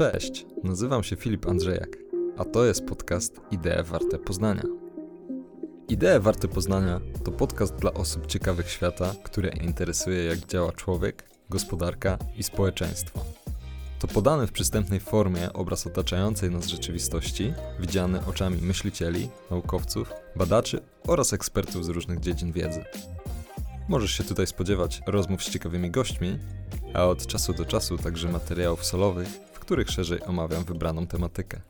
Cześć, nazywam się Filip Andrzejak, a to jest podcast Idee Warte Poznania. Idee Warte Poznania to podcast dla osób ciekawych świata, które interesuje jak działa człowiek, gospodarka i społeczeństwo. To podany w przystępnej formie obraz otaczającej nas rzeczywistości, widziany oczami myślicieli, naukowców, badaczy oraz ekspertów z różnych dziedzin wiedzy. Możesz się tutaj spodziewać rozmów z ciekawymi gośćmi, a od czasu do czasu także materiałów solowych, których szerzej omawiam wybraną tematykę.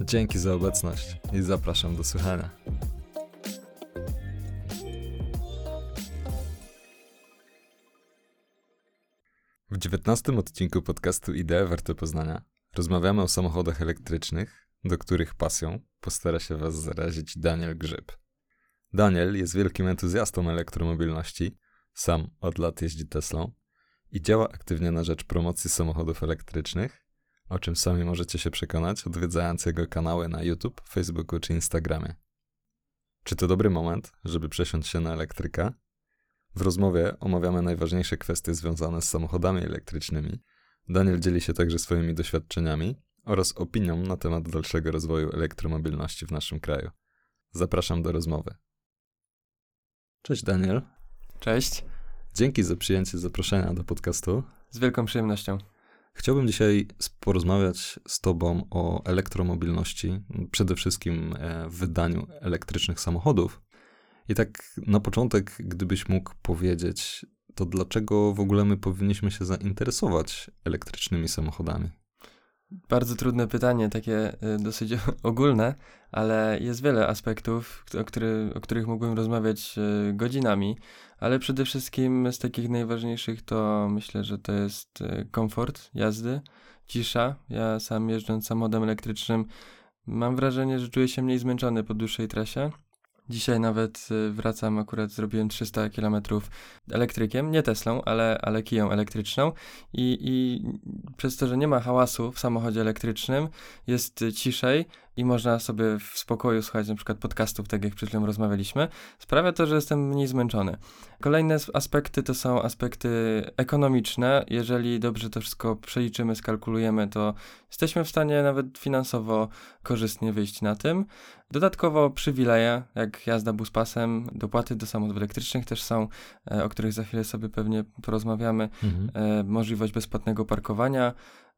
Dzięki za obecność i zapraszam do słuchania. W dziewiętnastym odcinku podcastu Idee Warte Poznania rozmawiamy o samochodach elektrycznych, do których pasją postara się Was zarazić Daniel Grzyb. Daniel jest wielkim entuzjastą elektromobilności, sam od lat jeździ Teslą i działa aktywnie na rzecz promocji samochodów elektrycznych, o czym sami możecie się przekonać odwiedzając jego kanały na YouTube, Facebooku czy Instagramie. Czy to dobry moment, żeby przesiąść się na elektryka? W rozmowie omawiamy najważniejsze kwestie związane z samochodami elektrycznymi. Daniel dzieli się także swoimi doświadczeniami oraz opinią na temat dalszego rozwoju elektromobilności w naszym kraju. Zapraszam do rozmowy. Cześć Daniel. Cześć. Dzięki za przyjęcie zaproszenia do podcastu. Z wielką przyjemnością. Chciałbym dzisiaj porozmawiać z Tobą o elektromobilności, przede wszystkim e, w wydaniu elektrycznych samochodów. I tak na początek, gdybyś mógł powiedzieć, to dlaczego w ogóle my powinniśmy się zainteresować elektrycznymi samochodami? Bardzo trudne pytanie, takie y, dosyć ogólne, ale jest wiele aspektów, o, który, o których mógłbym rozmawiać y, godzinami, ale przede wszystkim z takich najważniejszych to myślę, że to jest y, komfort jazdy, cisza. Ja sam jeżdżąc samochodem elektrycznym mam wrażenie, że czuję się mniej zmęczony po dłuższej trasie. Dzisiaj nawet wracam, akurat zrobiłem 300 km elektrykiem, nie Teslą, ale, ale kiją elektryczną. I, i przez to, że nie ma hałasu w samochodzie elektrycznym, jest ciszej, i można sobie w spokoju słuchać na przykład podcastów, tak jak przed chwilą rozmawialiśmy, sprawia to, że jestem mniej zmęczony. Kolejne aspekty to są aspekty ekonomiczne. Jeżeli dobrze to wszystko przeliczymy, skalkulujemy, to jesteśmy w stanie nawet finansowo korzystnie wyjść na tym. Dodatkowo przywileje, jak jazda buspasem, dopłaty do samochodów elektrycznych też są, e, o których za chwilę sobie pewnie porozmawiamy. Mhm. E, możliwość bezpłatnego parkowania,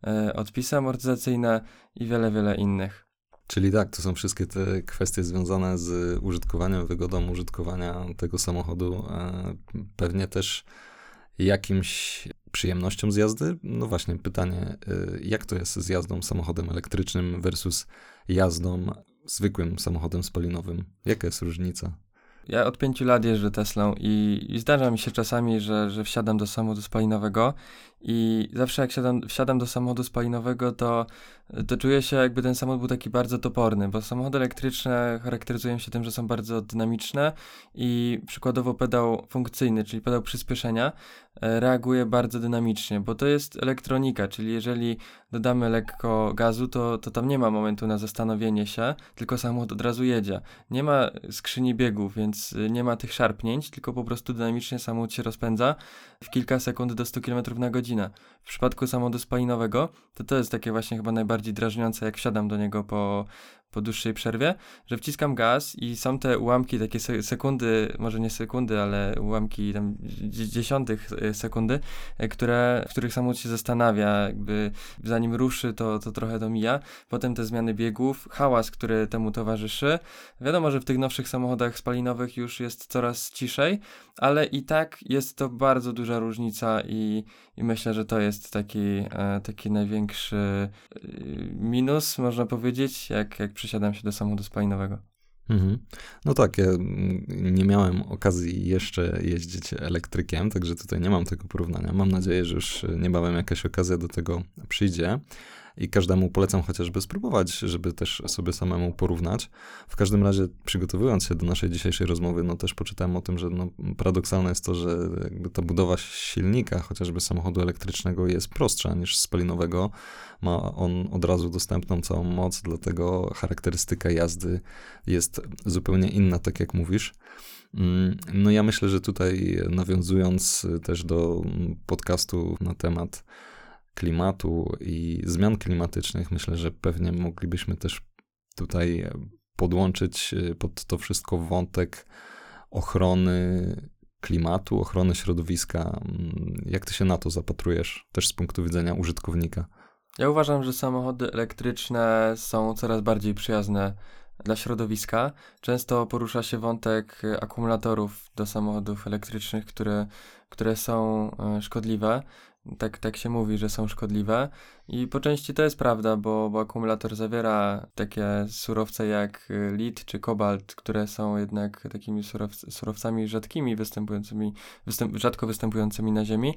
e, odpisy amortyzacyjne i wiele, wiele innych. Czyli tak, to są wszystkie te kwestie związane z użytkowaniem, wygodą użytkowania tego samochodu, e, pewnie też jakimś przyjemnością z jazdy. No właśnie, pytanie, e, jak to jest z jazdą samochodem elektrycznym versus jazdą zwykłym samochodem spalinowym? Jaka jest różnica? Ja od pięciu lat jeżdżę Teslą i, i zdarza mi się czasami, że, że wsiadam do samochodu spalinowego i zawsze jak wsiadam, wsiadam do samochodu spalinowego, to, to czuję się jakby ten samochód był taki bardzo toporny, bo samochody elektryczne charakteryzują się tym, że są bardzo dynamiczne i przykładowo pedał funkcyjny, czyli pedał przyspieszenia, e, reaguje bardzo dynamicznie, bo to jest elektronika, czyli jeżeli dodamy lekko gazu, to, to tam nie ma momentu na zastanowienie się, tylko samochód od razu jedzie. Nie ma skrzyni biegów, więc y, nie ma tych szarpnięć, tylko po prostu dynamicznie samochód się rozpędza w kilka sekund do 100 km na godzinę. W przypadku samochodu spalinowego, to to jest takie właśnie chyba najbardziej drażniące, jak wsiadam do niego po, po dłuższej przerwie, że wciskam gaz i są te ułamki, takie sekundy, może nie sekundy, ale ułamki tam dziesiątych e, sekundy, e, które, w których samochód się zastanawia, jakby zanim ruszy, to, to trochę to mija. Potem te zmiany biegów, hałas, który temu towarzyszy. Wiadomo, że w tych nowszych samochodach spalinowych już jest coraz ciszej, ale i tak jest to bardzo duża różnica i, i myślę, że to jest taki, e, taki największy minus, można powiedzieć, jak, jak przesiadam się do samochodu spalinowego. Mhm. No tak, ja nie miałem okazji jeszcze jeździć elektrykiem, także tutaj nie mam tego porównania. Mam nadzieję, że już niebawem jakaś okazja do tego przyjdzie i każdemu polecam chociażby spróbować, żeby też sobie samemu porównać. W każdym razie, przygotowując się do naszej dzisiejszej rozmowy, no też poczytałem o tym, że no, paradoksalne jest to, że jakby ta budowa silnika, chociażby samochodu elektrycznego, jest prostsza niż spalinowego. Ma on od razu dostępną całą moc, dlatego charakterystyka jazdy jest zupełnie inna, tak jak mówisz. Mm, no ja myślę, że tutaj nawiązując też do podcastu na temat klimatu i zmian klimatycznych, myślę, że pewnie moglibyśmy też tutaj podłączyć y, pod to wszystko wątek ochrony klimatu, ochrony środowiska. Mm, jak ty się na to zapatrujesz, też z punktu widzenia użytkownika? Ja uważam, że samochody elektryczne są coraz bardziej przyjazne dla środowiska. Często porusza się wątek akumulatorów do samochodów elektrycznych, które, które są e, szkodliwe. Tak, tak się mówi, że są szkodliwe. I po części to jest prawda, bo, bo akumulator zawiera takie surowce jak y, lit czy kobalt, które są jednak takimi surowc surowcami rzadkimi, występującymi, występ rzadko występującymi na Ziemi.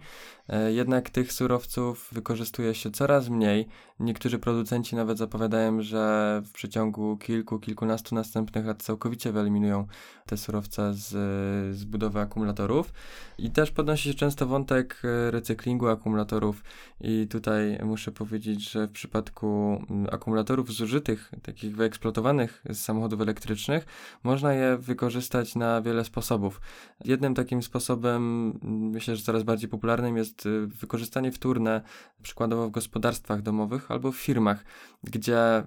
E, jednak tych surowców wykorzystuje się coraz mniej. Niektórzy producenci nawet zapowiadają, że w przeciągu kilku, kilkunastu następnych lat całkowicie wyeliminują te surowce z, z budowy akumulatorów. I też podnosi się często wątek y, recyklingu akumulatorów i tutaj muszę powiedzieć, powiedzieć, że w przypadku mm, akumulatorów zużytych, takich wyeksploatowanych z samochodów elektrycznych, można je wykorzystać na wiele sposobów. Jednym takim sposobem, mm, myślę, że coraz bardziej popularnym jest y, wykorzystanie wtórne, przykładowo w gospodarstwach domowych albo w firmach, gdzie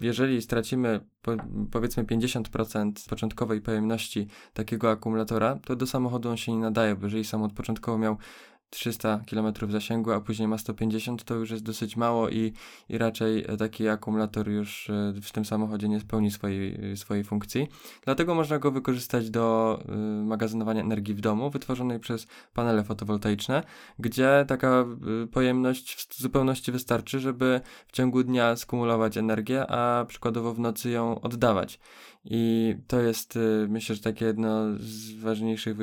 jeżeli stracimy powiedzmy 50% początkowej pojemności takiego akumulatora, to do samochodu on się nie nadaje, bo jeżeli samochód początkowo miał 300 km zasięgu, a później ma 150, to już jest dosyć mało i, i raczej taki akumulator już e, w tym samochodzie nie spełni swojej, swojej funkcji. Dlatego można go wykorzystać do magazynowania energii w domu, wytworzonej przez panele fotowoltaiczne, gdzie taka pojemność w zupełności wystarczy, żeby w ciągu dnia skumulować energię, a przykładowo w nocy ją oddawać. I to jest, y, myślę, że takie jedno z ważniejszych,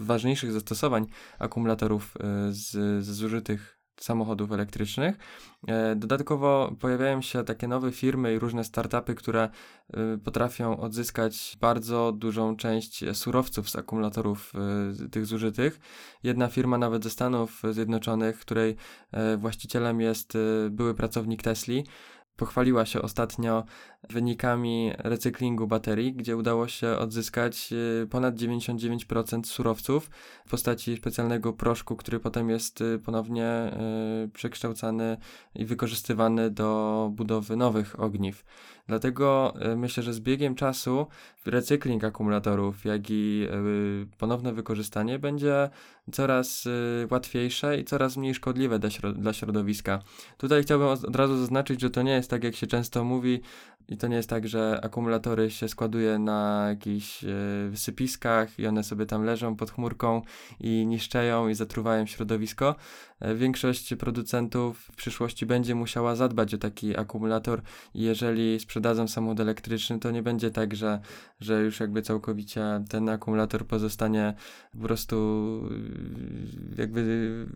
ważniejszych zastosowań akumulatorów y, z, z zużytych samochodów elektrycznych. E, dodatkowo pojawiają się takie nowe firmy i różne startupy, które y, potrafią odzyskać bardzo dużą część surowców z akumulatorów tych zużytych. Jedna firma nawet ze Stanów Zjednoczonych, której e, właścicielem jest były pracownik Tesli, pochwaliła się ostatnio wynikami recyklingu baterii, gdzie udało się odzyskać y, ponad 99% surowców w postaci specjalnego proszku, który potem jest y, ponownie y, przekształcany i wykorzystywany do budowy nowych ogniw. Dlatego myślę, że z biegiem czasu recykling akumulatorów, jak i ponowne wykorzystanie będzie coraz łatwiejsze i coraz mniej szkodliwe dla środowiska. Tutaj chciałbym od razu zaznaczyć, że to nie jest tak, jak się często mówi, i to nie jest tak, że akumulatory się składuje na jakichś e, wysypiskach i one sobie tam leżą pod chmurką i niszczeją i zatruwają środowisko. E, większość producentów w przyszłości będzie musiała zadbać o taki akumulator i jeżeli sprzedadzą samochód elektryczny, to nie będzie tak, że, że już jakby całkowicie ten akumulator pozostanie po prostu e, jakby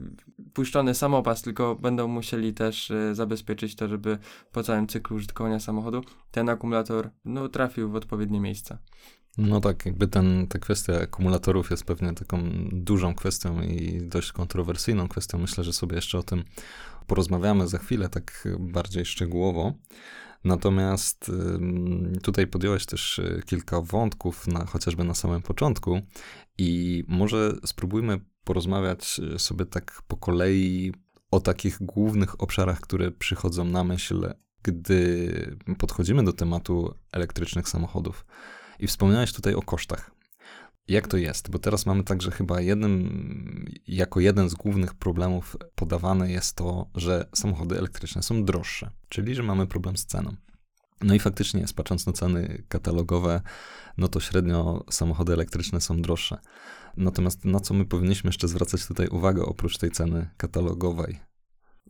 puszczony samopas, tylko będą musieli też zabezpieczyć to, żeby po całym cyklu użytkowania samochodu ten akumulator no, trafił w odpowiednie miejsca. No tak, jakby ten, ta kwestia akumulatorów jest pewnie taką dużą kwestią i dość kontrowersyjną kwestią. Myślę, że sobie jeszcze o tym porozmawiamy za chwilę, tak bardziej szczegółowo. Natomiast tutaj podjąłeś też y, kilka wątków, na, chociażby na samym początku, i może spróbujmy porozmawiać y, sobie tak po kolei o takich głównych obszarach, które przychodzą na myśl gdy podchodzimy do tematu elektrycznych samochodów. I wspomniałeś tutaj o kosztach. Jak to jest? Bo teraz mamy także chyba jednym, jako jeden z głównych problemów podawane jest to, że samochody elektryczne są droższe, czyli że mamy problem z ceną. No i faktycznie patrząc na ceny katalogowe, no to średnio samochody elektryczne są droższe. Natomiast na co my powinniśmy jeszcze zwracać tutaj uwagę oprócz tej ceny katalogowej?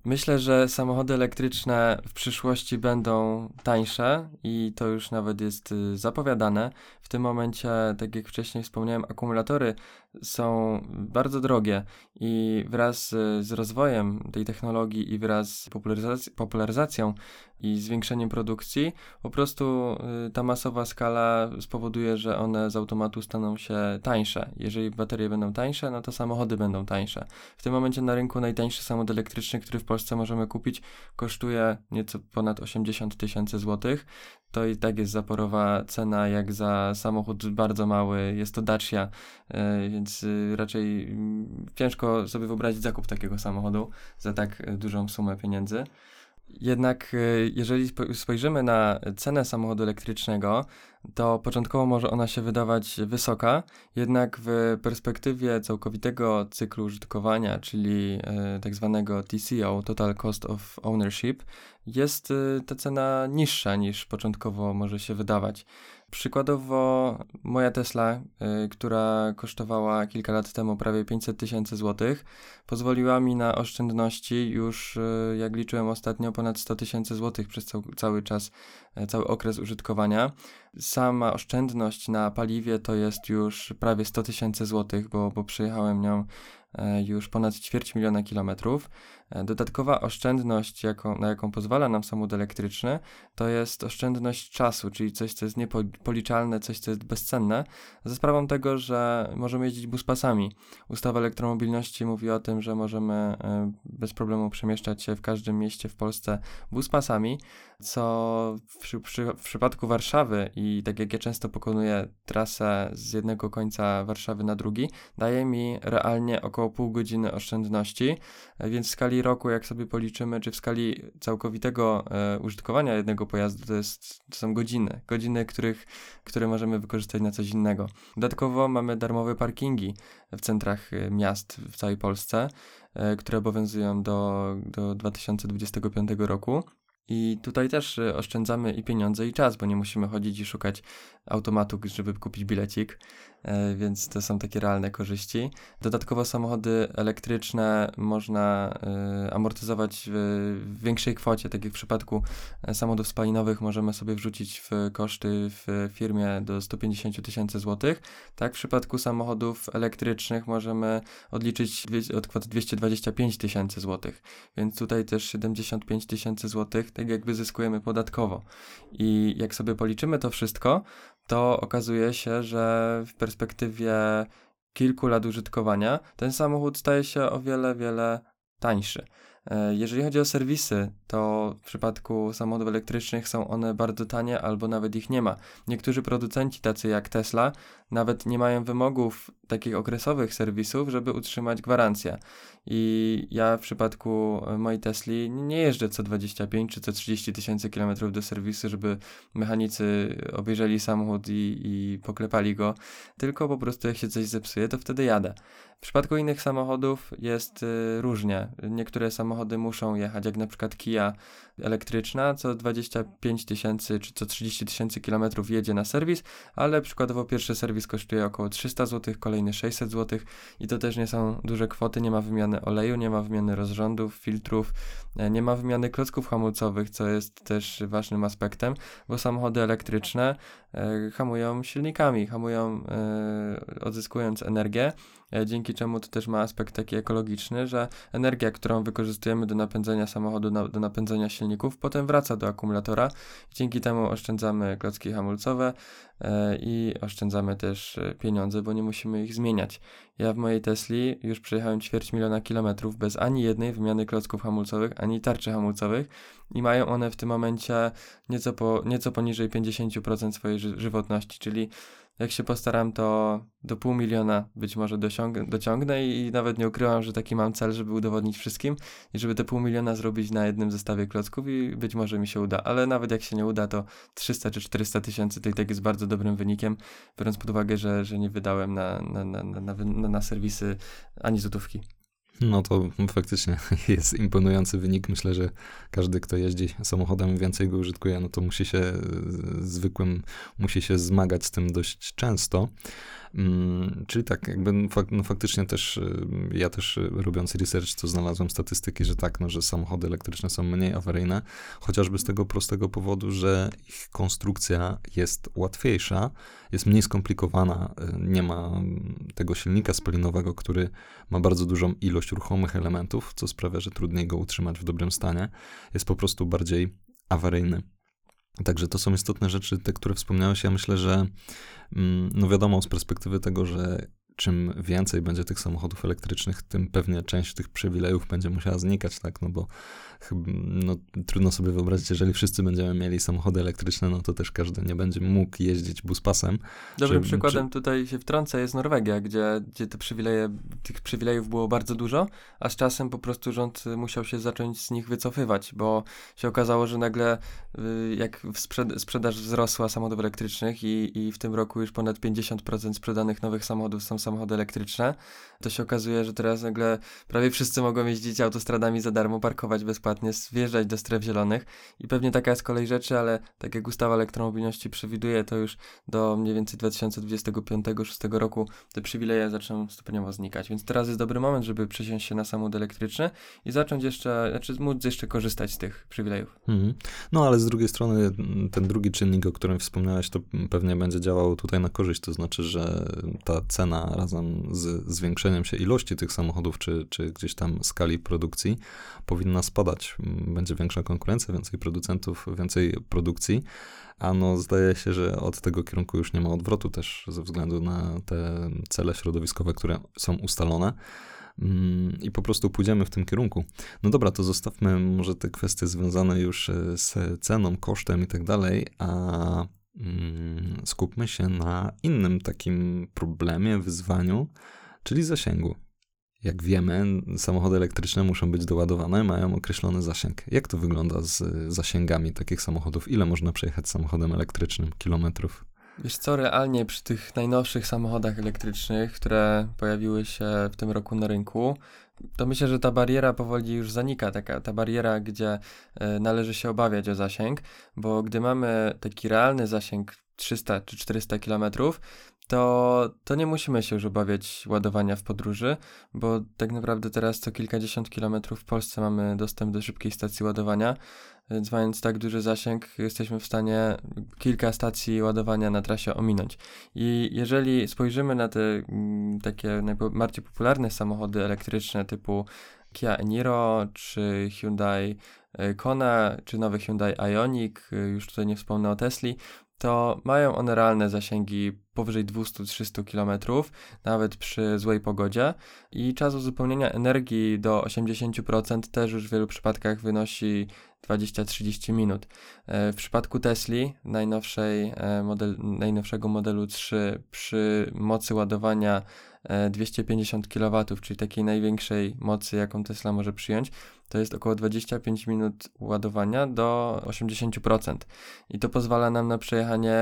Myślę, że samochody elektryczne w przyszłości będą tańsze i to już nawet jest y, zapowiadane. W tym momencie, tak jak wcześniej wspomniałem, akumulatory są bardzo drogie i wraz z rozwojem tej technologii i wraz z popularyzac popularyzacją i zwiększeniem produkcji, po prostu y, ta masowa skala spowoduje, że one z automatu staną się tańsze. Jeżeli baterie będą tańsze, no to samochody będą tańsze. W tym momencie na rynku najtańszy samochód elektryczny, który w Polsce możemy kupić, kosztuje nieco ponad 80 tysięcy złotych. To i tak jest zaporowa cena jak za samochód bardzo mały. Jest to Dacia, e, więc y, raczej mm, ciężko sobie wyobrazić zakup takiego samochodu za tak e, dużą sumę pieniędzy. Jednak e, jeżeli spojrzymy na cenę samochodu elektrycznego, to początkowo może ona się wydawać wysoka, jednak w perspektywie całkowitego cyklu użytkowania, czyli e, tak zwanego TCO, Total Cost of Ownership, jest e, ta cena niższa niż początkowo może się wydawać. Przykładowo moja Tesla, y, która kosztowała kilka lat temu prawie 500 tysięcy złotych, pozwoliła mi na oszczędności już, jak liczyłem ostatnio, ponad 100 tysięcy złotych przez cał, cały czas, cały okres użytkowania. Sama oszczędność na paliwie to jest już prawie 100 tysięcy złotych, bo, bo przyjechałem nią E, już ponad ćwierć miliona kilometrów. E, dodatkowa oszczędność, jaką, na jaką pozwala nam samochód elektryczny, to jest oszczędność czasu, czyli coś, co jest niepoliczalne, coś, co jest bezcenne, ze sprawą tego, że możemy jeździć buspasami. Ustawa elektromobilności mówi o tym, że możemy e, bez problemu przemieszczać się w każdym mieście w Polsce buspasami, co w, przy, w przypadku Warszawy i tak jak ja często pokonuję trasę z jednego końca Warszawy na drugi, daje mi realnie około pół godziny oszczędności, więc w skali roku, jak sobie policzymy, czy w skali całkowitego e, użytkowania jednego pojazdu, to, jest, to są godziny, godziny, których, które możemy wykorzystać na coś innego. Dodatkowo mamy darmowe parkingi w centrach e, miast w całej Polsce, e, które obowiązują do, do 2025 roku. I tutaj też y, oszczędzamy i pieniądze, i czas, bo nie musimy chodzić i szukać automatu, żeby kupić bilecik, e, więc to są takie realne korzyści. Dodatkowo samochody elektryczne można e, amortyzować w większej kwocie, tak jak w przypadku e, samochodów spalinowych możemy sobie wrzucić w koszty w firmie do 150 tysięcy złotych. Tak, w przypadku samochodów elektrycznych możemy odliczyć od kwoty 225 tysięcy złotych, więc tutaj też 75 tysięcy złotych tak jakby zyskujemy podatkowo. I jak sobie policzymy to wszystko, to okazuje się, że w perspektywie kilku lat użytkowania ten samochód staje się o wiele, wiele tańszy. E, jeżeli chodzi o serwisy, to w przypadku samochodów elektrycznych są one bardzo tanie albo nawet ich nie ma. Niektórzy producenci, tacy jak Tesla, nawet nie mają wymogów takich okresowych serwisów, żeby utrzymać gwarancję. I ja w przypadku mojej Tesli nie jeżdżę co 25 czy co 30 tysięcy kilometrów do serwisu, żeby mechanicy obejrzeli samochód i, i poklepali go, tylko po prostu jak się coś zepsuje, to wtedy jadę. W przypadku innych samochodów jest y, różnie. Niektóre samochody muszą jechać, jak na przykład Kia elektryczna, co 25 tysięcy czy co 30 tysięcy kilometrów jedzie na serwis, ale przykładowo pierwszy serwis kosztuje około 300 zł, kolejny 600 zł i to też nie są duże kwoty, nie ma wymiany oleju, nie ma wymiany rozrządów, filtrów, e, nie ma wymiany klocków hamulcowych, co jest też ważnym aspektem, bo samochody elektryczne e, hamują silnikami, hamują e, odzyskując energię, dzięki czemu to też ma aspekt taki ekologiczny, że energia, którą wykorzystujemy do napędzania samochodu, na, do napędzania silników, potem wraca do akumulatora. Dzięki temu oszczędzamy klocki hamulcowe e, i oszczędzamy też e, pieniądze, bo nie musimy ich zmieniać. Ja w mojej Tesli już przejechałem ćwierć miliona kilometrów bez ani jednej wymiany klocków hamulcowych, ani tarczy hamulcowych i mają one w tym momencie nieco, po, nieco poniżej 50% swojej ży żywotności, czyli jak się postaram, to do pół miliona być może dosiąg- dociągnę i, nawet nie ukrywam, że taki mam cel, żeby udowodnić wszystkim i żeby te pół miliona zrobić na jednym zestawie klocków i być może mi się uda, ale nawet jak się nie uda, to 300 czy 400 tysięcy to i tak jest bardzo dobrym wynikiem, biorąc pod uwagę, że, że nie wydałem na, na, na, na, na serwisy ani złotówki. No to faktycznie jest imponujący wynik. Myślę, że każdy, kto jeździ samochodem więcej go użytkuje, no to musi się zwykłym, musi się zmagać z tym dość często. Mm, czyli tak, jakby no, no faktycznie też y, ja też y, robiąc research, to znalazłem statystyki, że tak, no, że samochody elektryczne są mniej awaryjne, chociażby z tego prostego powodu, że ich konstrukcja jest łatwiejsza, jest mniej skomplikowana, y, nie ma tego silnika spalinowego, który ma bardzo dużą ilość ruchomych elementów, co sprawia, że trudniej go utrzymać w dobrym stanie. Jest po prostu bardziej awaryjny. Także to są istotne rzeczy, te, które wspomniałeś. Ja myślę, że mm, no wiadomo, z perspektywy tego, że czym więcej będzie tych samochodów elektrycznych, tym pewnie część tych przywilejów będzie musiała znikać, tak? No bo no, trudno sobie wyobrazić, jeżeli wszyscy będziemy mieli samochody elektryczne, no to też każdy nie będzie mógł jeździć buspasem. Dobrym czy, przykładem czy... tutaj się wtrącę jest Norwegia, gdzie, gdzie te przywileje, tych przywilejów było bardzo dużo, a z czasem po prostu rząd musiał się zacząć z nich wycofywać, bo się okazało, że nagle y, jak sprzed sprzedaż wzrosła samochodów elektrycznych i, i w tym roku już ponad 50% sprzedanych nowych samochodów są samochody elektryczne, to się okazuje, że teraz nagle prawie wszyscy mogą jeździć autostradami za darmo, parkować bezpłatnie, wjeżdżać do stref zielonych i pewnie taka jest kolej rzeczy, ale tak jak ustawa elektromobilności przewiduje, to już do mniej więcej 2025-2026 roku te przywileje zaczną stopniowo znikać, więc teraz jest dobry moment, żeby przesiąść się na samochód elektryczny i zacząć jeszcze, znaczy móc jeszcze korzystać z tych przywilejów. Mhm. No ale z drugiej strony ten drugi czynnik, o którym wspomniałeś, to pewnie będzie działał tutaj na korzyść, to znaczy, że ta cena razem z zwiększeniem się ilości tych samochodów, czy, czy gdzieś tam skali produkcji, powinna spadać. Będzie większa konkurencja, więcej producentów, więcej produkcji, a no zdaje się, że od tego kierunku już nie ma odwrotu też ze względu na te cele środowiskowe, które są ustalone. Mm, i po prostu pójdziemy w tym kierunku. No dobra, to zostawmy może te kwestie związane już e, z ceną, kosztem i tak dalej, a mm, skupmy się na innym takim problemie, wyzwaniu, czyli zasięgu. Jak wiemy, samochody elektryczne muszą być doładowane, mają określony zasięg. Jak to wygląda z zasięgami takich samochodów? Ile można przejechać samochodem elektrycznym kilometrów? Wiesz co, realnie przy tych najnowszych samochodach elektrycznych, które pojawiły się w tym roku na rynku, to myślę, że ta bariera powoli już zanika, taka ta bariera, gdzie y, należy się obawiać o zasięg, bo gdy mamy taki realny zasięg 300 czy 400 kilometrów, to, to nie musimy się już obawiać ładowania w podróży, bo tak naprawdę teraz co kilkadziesiąt kilometrów w Polsce mamy dostęp do szybkiej stacji ładowania, więc mając tak duży zasięg, jesteśmy w stanie kilka stacji ładowania na trasie ominąć. I jeżeli spojrzymy na te mm, takie najbardziej popularne samochody elektryczne typu Kia Eniro czy Hyundai e, Kona, czy nowy Hyundai Ioniq, e, już tutaj nie wspomnę o Tesli, to mają one realne zasięgi powyżej 200-300 km, nawet przy złej pogodzie i czas uzupełnienia energii do 80% też już w wielu przypadkach wynosi 20-30 minut. E, w przypadku Tesli, najnowszej e, model, najnowszego modelu 3, przy mocy ładowania 250 e, kW, czyli takiej największej mocy, jaką Tesla może przyjąć, to jest około 25 minut ładowania do 80%. I to pozwala nam na przejechanie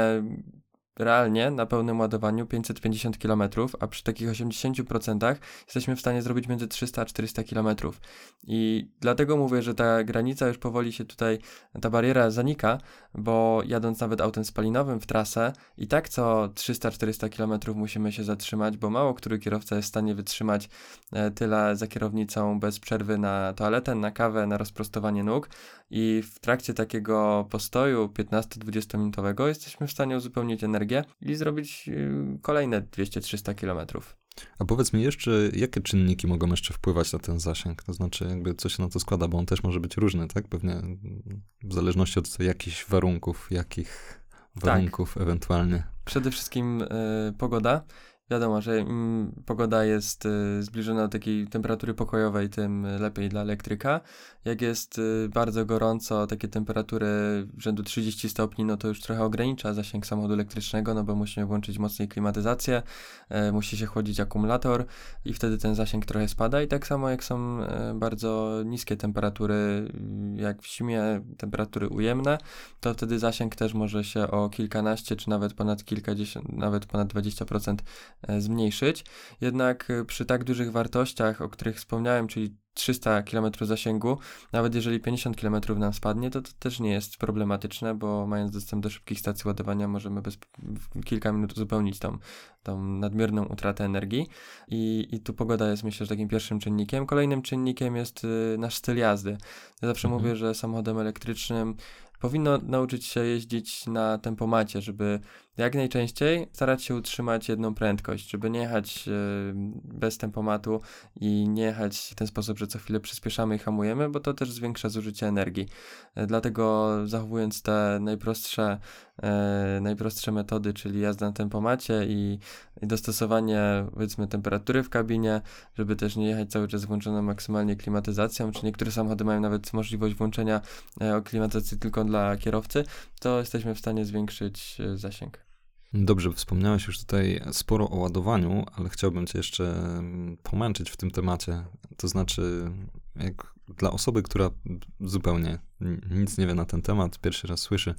realnie na pełnym ładowaniu 550 km, a przy takich 80% jesteśmy w stanie zrobić między 300 a 400 km. I dlatego mówię, że ta granica już powoli się tutaj, ta bariera zanika, bo jadąc nawet autem spalinowym w trasę i tak co 300-400 km musimy się zatrzymać, bo mało który kierowca jest w stanie wytrzymać e, tyle za kierownicą bez przerwy na toaletę, na kawę, na rozprostowanie nóg i w trakcie takiego postoju 15-20 minutowego jesteśmy w stanie uzupełnić energię i zrobić y, kolejne 200-300 kilometrów. A powiedz mi jeszcze, jakie czynniki mogą jeszcze wpływać na ten zasięg? To znaczy, jakby co się na to składa, bo on też może być różny, tak? Pewnie w zależności od jakichś warunków, jakich warunków tak. ewentualnie. Przede wszystkim y, pogoda. Wiadomo, że im pogoda jest y, zbliżona do takiej temperatury pokojowej, tym lepiej dla elektryka. Jak jest y, bardzo gorąco, takie temperatury rzędu 30 stopni, no to już trochę ogranicza zasięg samochodu elektrycznego, no bo musimy włączyć mocniej klimatyzację, y, musi się chłodzić akumulator i wtedy ten zasięg trochę spada. I tak samo jak są y, bardzo niskie temperatury, y, jak w zimie temperatury ujemne, to wtedy zasięg też może się o kilkanaście, czy nawet ponad kilkadziesiąt, nawet ponad 20% E, zmniejszyć. Jednak e, przy tak dużych wartościach, o których wspomniałem, czyli 300 km zasięgu, nawet jeżeli 50 km nam spadnie, to, to też nie jest problematyczne, bo mając dostęp do szybkich stacji ładowania możemy bez kilka minut uzupełnić tą, tą nadmierną utratę energii I, i tu pogoda jest myślę, że takim pierwszym czynnikiem. Kolejnym czynnikiem jest y, nasz styl jazdy. Ja zawsze mhm. mówię, że samochodem elektrycznym powinno nauczyć się jeździć na tempomacie, żeby jak najczęściej starać się utrzymać jedną prędkość, żeby nie jechać e, bez tempomatu i nie jechać w ten sposób, że co chwilę przyspieszamy i hamujemy, bo to też zwiększa zużycie energii. E, dlatego zachowując te najprostsze e, najprostsze metody, czyli jazda na tempomacie i, i dostosowanie powiedzmy temperatury w kabinie, żeby też nie jechać cały czas włączoną maksymalnie klimatyzacją, czy niektóre samochody mają nawet możliwość włączenia e, klimatyzacji tylko dla kierowcy, to jesteśmy w stanie zwiększyć e, zasięg. Dobrze, wspomniałeś już tutaj sporo o ładowaniu, ale chciałbym cię jeszcze mm, pomęczyć w tym temacie. To znaczy, jak dla osoby, która zupełnie nic nie wie na ten temat, pierwszy raz słyszy,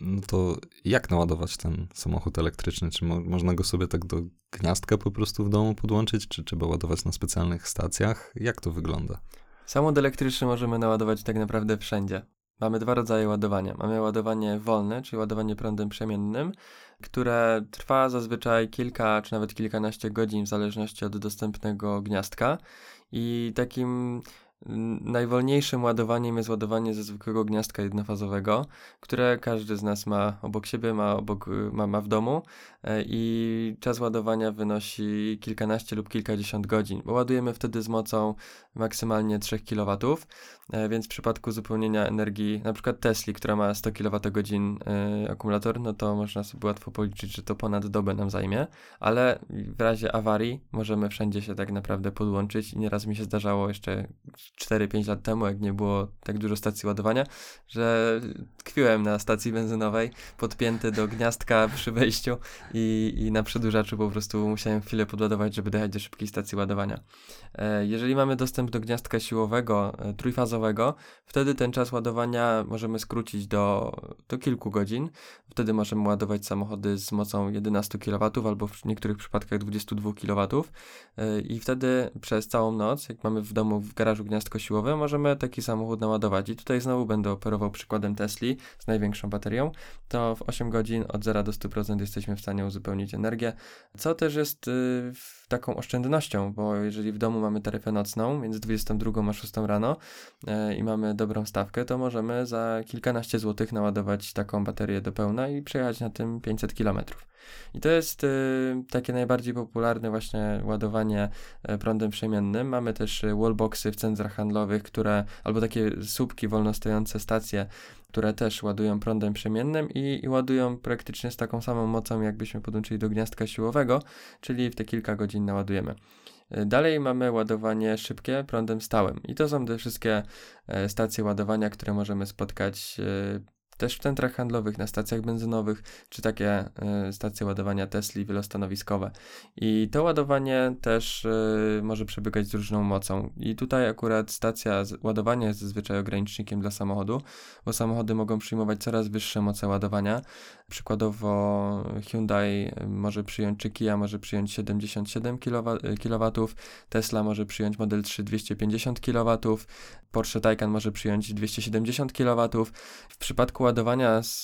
no to jak naładować ten samochód elektryczny? Czy mo można go sobie tak do gniazdka po prostu w domu podłączyć, czy trzeba ładować na specjalnych stacjach? Jak to wygląda? Samochód elektryczny możemy naładować tak naprawdę wszędzie. Mamy dwa rodzaje ładowania. Mamy ładowanie wolne, czyli ładowanie prądem przemiennym, które trwa zazwyczaj kilka czy nawet kilkanaście godzin w zależności od dostępnego gniazdka. I takim Najwolniejszym ładowaniem jest ładowanie ze zwykłego gniazdka jednofazowego, które każdy z nas ma obok siebie, ma, obok, ma, ma w domu e, i czas ładowania wynosi kilkanaście lub kilkadziesiąt godzin, bo ładujemy wtedy z mocą maksymalnie 3 kW, e, więc w przypadku uzupełnienia energii, na przykład Tesli, która ma 100 kWh e, akumulator, no to można sobie łatwo policzyć, że to ponad dobę nam zajmie, ale w razie awarii możemy wszędzie się tak naprawdę podłączyć i nieraz mi się zdarzało jeszcze 4-5 lat temu, jak nie było tak dużo stacji ładowania, że tkwiłem na stacji benzynowej, podpięty do gniazdka przy wejściu i, i na przedłużaczu po prostu musiałem chwilę podładować, żeby dojechać do szybkiej stacji ładowania. E, jeżeli mamy dostęp do gniazdka siłowego, e, trójfazowego, wtedy ten czas ładowania możemy skrócić do, do kilku godzin. Wtedy możemy ładować samochody z mocą 11 kW albo w niektórych przypadkach 22 kW e, i wtedy przez całą noc, jak mamy w domu w garażu gniazdko gniazdko siłowe, możemy taki samochód naładować. I tutaj znowu będę operował przykładem Tesli z największą baterią. To w 8 godzin od 0 do 100% jesteśmy w stanie uzupełnić energię, co też jest y, taką oszczędnością, bo jeżeli w domu mamy taryfę nocną między 22 a 6 rano y, i mamy dobrą stawkę, to możemy za kilkanaście złotych naładować taką baterię do pełna i przejechać na tym 500 kilometrów. I to jest y, takie najbardziej popularne właśnie ładowanie y, prądem przemiennym. Mamy też wallboxy w centrach handlowych, które, albo takie słupki wolnostojące stacje, które też ładują prądem przemiennym i, i ładują praktycznie z taką samą mocą, jakbyśmy podłączyli do gniazdka siłowego, czyli w te kilka godzin naładujemy. Y, dalej mamy ładowanie szybkie prądem stałym i to są te wszystkie e, stacje ładowania, które możemy spotkać też w centrach handlowych, na stacjach benzynowych, czy takie y, stacje ładowania Tesli wielostanowiskowe. I to ładowanie też y, może przebiegać z różną mocą. I tutaj akurat stacja ładowania jest zazwyczaj ogranicznikiem dla samochodu, bo samochody mogą przyjmować coraz wyższe moce ładowania. Przykładowo Hyundai może przyjąć, czy Kia może przyjąć 77 kW, Tesla może przyjąć Model 3 250 kW, Porsche Taycan może przyjąć 270 kW. W przypadku ładowania z,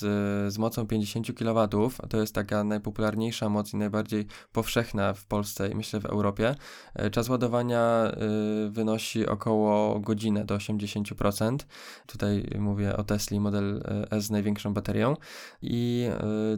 z mocą 50 kW, a to jest taka najpopularniejsza moc i najbardziej powszechna w Polsce i myślę w Europie, e, czas ładowania y, wynosi około godzinę do 80%. Tutaj mówię o Tesli Model e, S z największą baterią i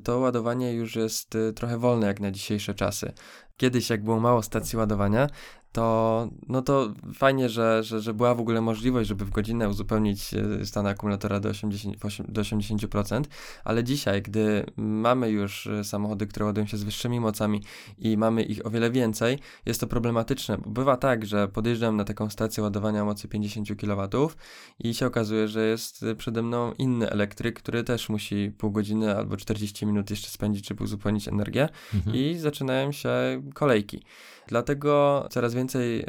to ładowanie już jest y, trochę wolne jak na dzisiejsze czasy. Kiedyś, jak było mało stacji ładowania, to, no to fajnie, że, że, że była w ogóle możliwość, żeby w godzinę uzupełnić e, stan akumulatora do 80%, do 80%, ale dzisiaj, gdy mamy już e, samochody, które ładują się z wyższymi mocami i mamy ich o wiele więcej, jest to problematyczne, bo bywa tak, że podjeżdżam na taką stację ładowania mocy 50 kW i się okazuje, że jest przede mną inny elektryk, który też musi pół godziny albo 40 minut jeszcze spędzić, żeby uzupełnić energię mhm. i zaczynają się kolejki. Dlatego coraz więcej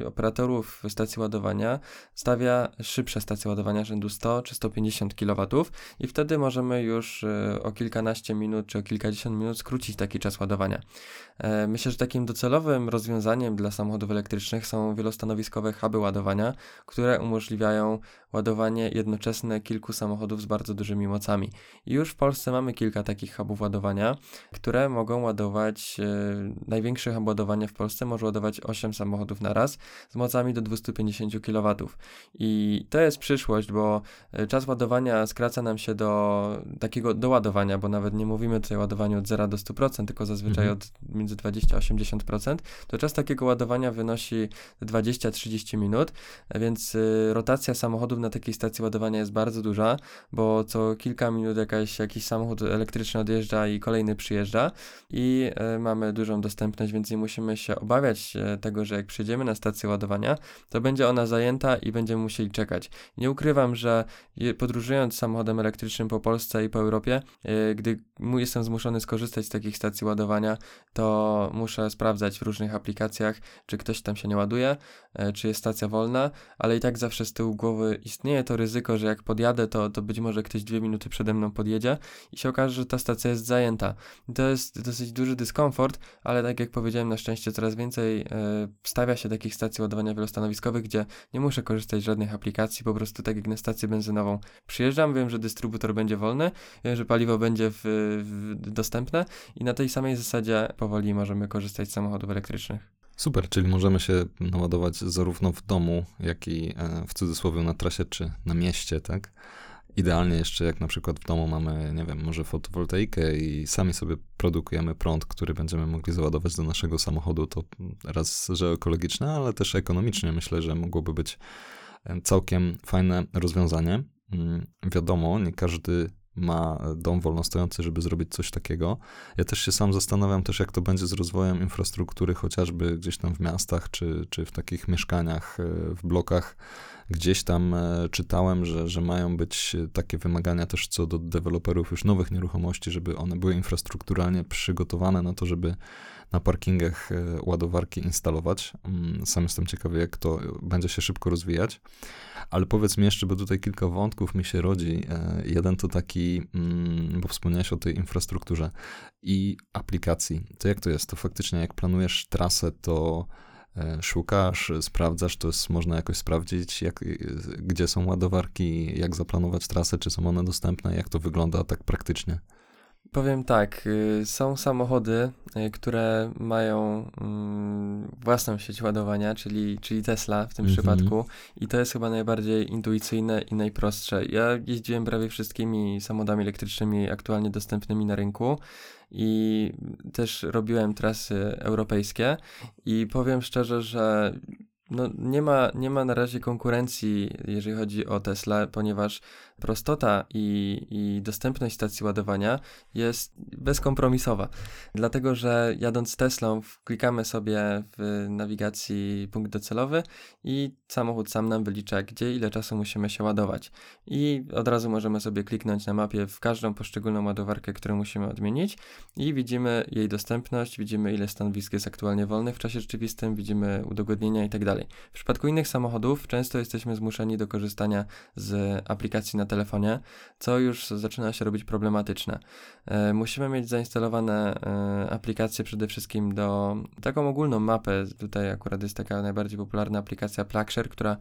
y, operatorów stacji ładowania stawia szybsze stacje ładowania rzędu 100 czy 150 kW i wtedy możemy już y, o kilkanaście minut czy o kilkadziesiąt minut skrócić taki czas ładowania. E, myślę, że takim docelowym rozwiązaniem dla samochodów elektrycznych są wielostanowiskowe huby ładowania, które umożliwiają ładowanie jednoczesne kilku samochodów z bardzo dużymi mocami. I już w Polsce mamy kilka takich hubów ładowania, które mogą ładować, e, największy hub ładowania w Polsce może ładować 800 8 samochodów na raz z mocami do 250 kW. I to jest przyszłość, bo e, czas ładowania skraca nam się do takiego doładowania, bo nawet nie mówimy tutaj o ładowaniu od 0 do 100%, tylko zazwyczaj Mhm. od między 20 a 80%, to czas takiego ładowania wynosi 20-30 minut, e, więc y, rotacja samochodów na takiej stacji ładowania jest bardzo duża, bo co kilka minut jakaś, jakiś samochód elektryczny odjeżdża i kolejny przyjeżdża i e, mamy dużą dostępność, więc nie musimy się obawiać e, tego, że jak przyjedziemy na stację ładowania, to będzie ona zajęta i będziemy musieli czekać. Nie ukrywam, że podróżując samochodem elektrycznym po Polsce i po Europie, e, gdy jestem zmuszony skorzystać z takich stacji ładowania, to muszę sprawdzać w różnych aplikacjach, czy ktoś tam się nie ładuje, czy jest stacja wolna, ale i tak zawsze z tyłu głowy istnieje to ryzyko, że jak podjadę, to, to być może ktoś dwie minuty przede mną podjedzie i się okaże, że ta stacja jest zajęta. I to jest dosyć duży dyskomfort, ale tak jak powiedziałem, na szczęście coraz więcej e, stawia się takich stacji ładowania wielostanowiskowych, gdzie nie muszę korzystać z żadnych aplikacji, po prostu tak jak na stację benzynową przyjeżdżam, wiem, że dystrybutor będzie wolny, wiem, że paliwo będzie w, w, dostępne i na tej samej zasadzie powoli możemy korzystać z samochodów elektrycznych. Super, czyli możemy się naładować zarówno w domu, jak i e, w cudzysłowie na trasie czy na mieście, tak? Idealnie jeszcze jak na przykład w domu mamy, nie wiem, może fotowoltaikę i sami sobie produkujemy prąd, który będziemy mogli załadować do naszego samochodu, to raz, że ekologiczne, ale też ekonomicznie myślę, że mogłoby być e, całkiem fajne rozwiązanie. Mm, Wiadomo, nie każdy ma dom wolnostojący, żeby zrobić coś takiego. Ja też się sam zastanawiam też, jak to będzie z rozwojem infrastruktury, chociażby gdzieś tam w miastach, czy, czy w takich mieszkaniach, e, w blokach. Gdzieś tam e, czytałem, że, że mają być takie wymagania też co do deweloperów już nowych nieruchomości, żeby one były infrastrukturalnie przygotowane na to, żeby na parkingach e, ładowarki instalować. Mm, Sam jestem ciekawy, jak to będzie się szybko rozwijać. Ale powiedz mi jeszcze, bo tutaj kilka wątków mi się rodzi. E, Jeden to taki, mm, bo wspomniałeś o tej infrastrukturze i aplikacji. To jak to jest? To faktycznie jak planujesz trasę, to e, szukasz, sprawdzasz, to jest, można jakoś sprawdzić, jak, gdzie są ładowarki, jak zaplanować trasę, czy są one dostępne, jak to wygląda tak praktycznie. Powiem tak, y, są samochody, y, które mają mm, własną sieć ładowania, czyli, czyli Tesla w tym Mhm. przypadku i to jest chyba najbardziej intuicyjne i najprostsze. Ja jeździłem prawie wszystkimi samochodami elektrycznymi aktualnie dostępnymi na rynku i też robiłem trasy europejskie i powiem szczerze, że no, nie, ma, nie ma na razie konkurencji, jeżeli chodzi o Tesla, ponieważ prostota i, i dostępność stacji ładowania jest bezkompromisowa. Dlatego, że jadąc Teslą, klikamy sobie w nawigacji punkt docelowy i samochód sam nam wylicza, gdzie ile czasu musimy się ładować. I od razu możemy sobie kliknąć na mapie w każdą poszczególną ładowarkę, którą musimy odmienić i widzimy jej dostępność, widzimy ile stanowisk jest aktualnie wolnych w czasie rzeczywistym, widzimy udogodnienia i tak. W przypadku innych samochodów często jesteśmy zmuszeni do korzystania z aplikacji na telefonie, co już zaczyna się robić problematyczne. E, musimy mieć zainstalowane e, aplikacje przede wszystkim do taką ogólną mapę. Tutaj akurat jest taka najbardziej popularna aplikacja Plugshare, która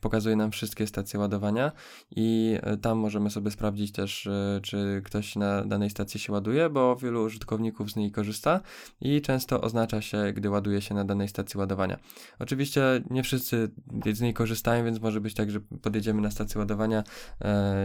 pokazuje nam wszystkie stacje ładowania i e, tam możemy sobie sprawdzić też, czy ktoś na danej stacji się ładuje, bo wielu użytkowników z niej korzysta i często oznacza się, gdy ładuje się na danej stacji ładowania. Oczywiście nie wszyscy z niej korzystają, więc może być tak, że podjedziemy na stację ładowania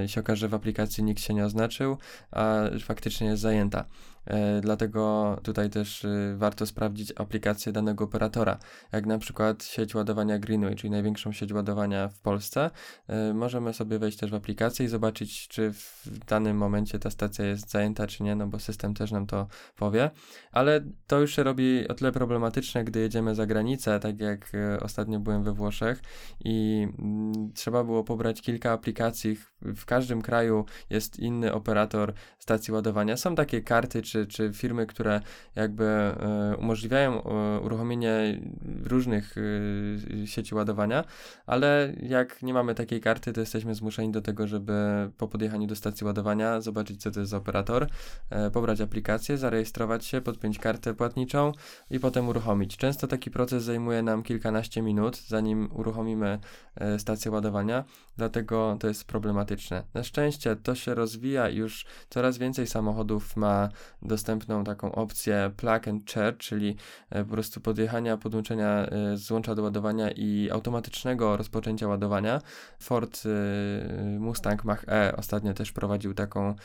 się okaże, że w aplikacji nikt się nie oznaczył, a faktycznie jest zajęta. E, dlatego tutaj też e, warto sprawdzić aplikację danego operatora. Jak na przykład sieć ładowania Greenway, czyli największą sieć ładowania w Polsce, e, możemy sobie wejść też w aplikację i zobaczyć, czy w danym momencie ta stacja jest zajęta, czy nie, no bo system też nam to powie. Ale to już się robi o tyle problematyczne, gdy jedziemy za granicę, tak jak e, ostatnio byłem we Włoszech i mm, trzeba było pobrać kilka aplikacji. W każdym kraju jest inny operator stacji ładowania. Są takie karty czy, czy firmy, które jakby e, umożliwiają e, uruchomienie różnych e, sieci ładowania, ale jak nie mamy takiej karty, to jesteśmy zmuszeni do tego, żeby po podjechaniu do stacji ładowania zobaczyć, co to jest operator, pobrać aplikację, zarejestrować się, podpiąć kartę płatniczą i potem uruchomić. Często taki proces zajmuje nam kilkanaście minut, zanim uruchomimy stację ładowania, dlatego to jest problematyczne. Na szczęście to się rozwija i już coraz więcej samochodów ma dostępną taką opcję plug and charge, czyli po prostu podjechania, podłączenia z łącza do ładowania i automatycznego rozpoczęcia ładowania. Ford Mustang Mach-E ostatnio też prowadził taką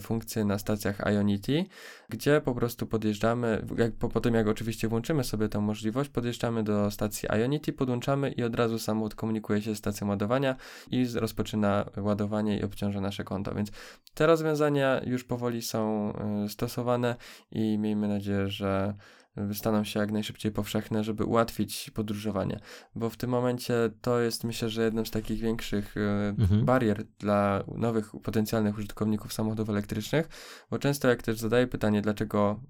funkcję na stacjach Ionity, gdzie po prostu podjeżdżamy, jak, po, po tym jak oczywiście włączymy sobie tę możliwość, podjeżdżamy do stacji Ionity, podłączamy i od razu samochód komunikuje się z stacją ładowania i rozpoczyna ładowanie i obciąża nasze konto. Więc te rozwiązania już powoli są y, i miejmy nadzieję, że staną się jak najszybciej powszechne, żeby ułatwić podróżowanie. Bo w tym momencie to jest myślę, że jednym z takich większych e, mhm. barier dla nowych potencjalnych użytkowników samochodów elektrycznych, bo często jak też zadaję pytanie, dlaczego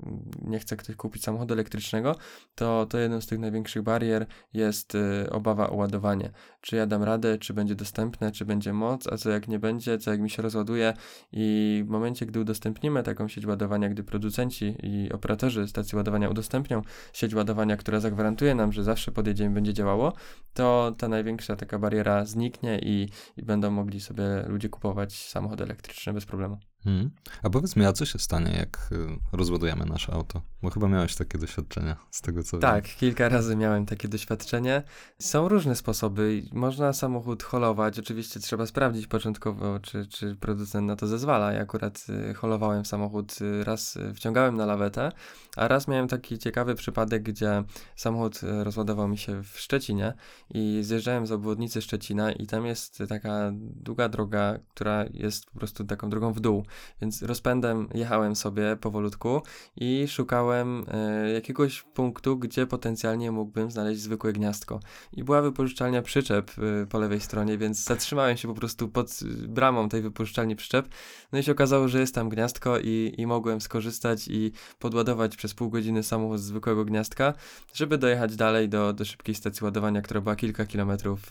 nie chce ktoś kupić samochodu elektrycznego, to, to jedną z tych największych barier jest e, obawa o ładowanie. Czy ja dam radę, czy będzie dostępne, czy będzie moc, a co jak nie będzie, co jak mi się rozładuje i w momencie, gdy udostępnimy taką sieć ładowania, gdy producenci i operatorzy stacji ładowania udostępnią udostępnią sieć ładowania, która zagwarantuje nam, że zawsze podjedziemy będzie działało, to ta największa taka bariera zniknie i, i będą mogli sobie ludzie kupować samochody elektryczne bez problemu. Hmm. A powiedz mi, a co się stanie, jak y, rozładujemy nasze auto? Bo chyba miałeś takie doświadczenia, z tego co Tak, wiem. kilka razy miałem takie doświadczenie. Są różne sposoby. Można samochód holować. Oczywiście trzeba sprawdzić początkowo, czy, czy producent na to zezwala. Ja akurat y, holowałem samochód, y, raz wciągałem na lawetę, a raz miałem taki ciekawy przypadek, gdzie samochód rozładował mi się w Szczecinie i zjeżdżałem z obwodnicy Szczecina i tam jest taka długa droga, która jest po prostu taką drogą w dół. Więc rozpędem jechałem sobie powolutku i szukałem e, jakiegoś punktu, gdzie potencjalnie mógłbym znaleźć zwykłe gniazdko. I była wypożyczalnia przyczep e, po lewej stronie, więc zatrzymałem się po prostu pod bramą tej wypożyczalni przyczep. No i się okazało, że jest tam gniazdko i, i mogłem skorzystać i podładować przez pół godziny samochód z zwykłego gniazdka, żeby dojechać dalej do, do szybkiej stacji ładowania, która była kilka kilometrów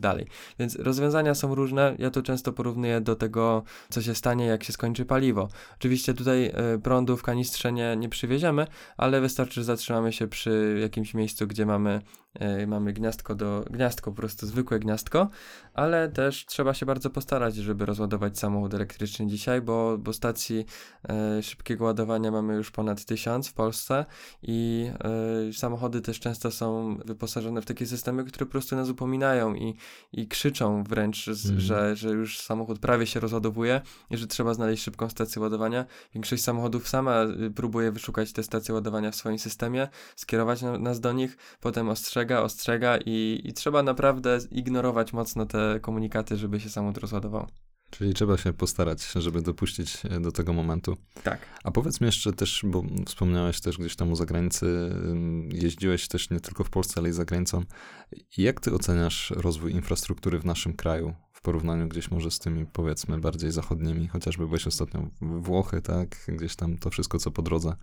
dalej. Więc rozwiązania są różne. Ja to często porównuję do tego, co się stanie, jak się skończy paliwo. Oczywiście tutaj y, prądu w kanistrze nie, nie przywieziemy, ale wystarczy, że zatrzymamy się przy jakimś miejscu, gdzie mamy, mamy gniazdko do gniazdko, po prostu zwykłe gniazdko, ale też trzeba się bardzo postarać, żeby rozładować samochód elektryczny dzisiaj, bo, bo stacji y, szybkiego ładowania mamy już ponad tysiąc w Polsce i samochody też często są wyposażone w takie systemy, które po prostu nas upominają i, i krzyczą wręcz, mm. że, że już samochód prawie się rozładowuje i że trzeba znaleźć szybką stację ładowania. Większość samochodów sama y, próbuje wyszukać te stacje ładowania w swoim systemie, skierować nas do nich, potem ostrzega, ostrzega i, i trzeba naprawdę ignorować mocno te komunikaty, żeby się samochód rozładował. Czyli trzeba się postarać, żeby dopuścić e, do tego momentu. Tak. A powiedz mi jeszcze też, bo wspomniałeś też gdzieś tam u zagranicy, jeździłeś też nie tylko w Polsce, ale i za granicą. Jak ty oceniasz rozwój infrastruktury w naszym kraju? porównaniu gdzieś może z tymi powiedzmy bardziej zachodnimi, chociażby byłeś ostatnio Włochy, tak? Gdzieś tam to wszystko, co po drodze.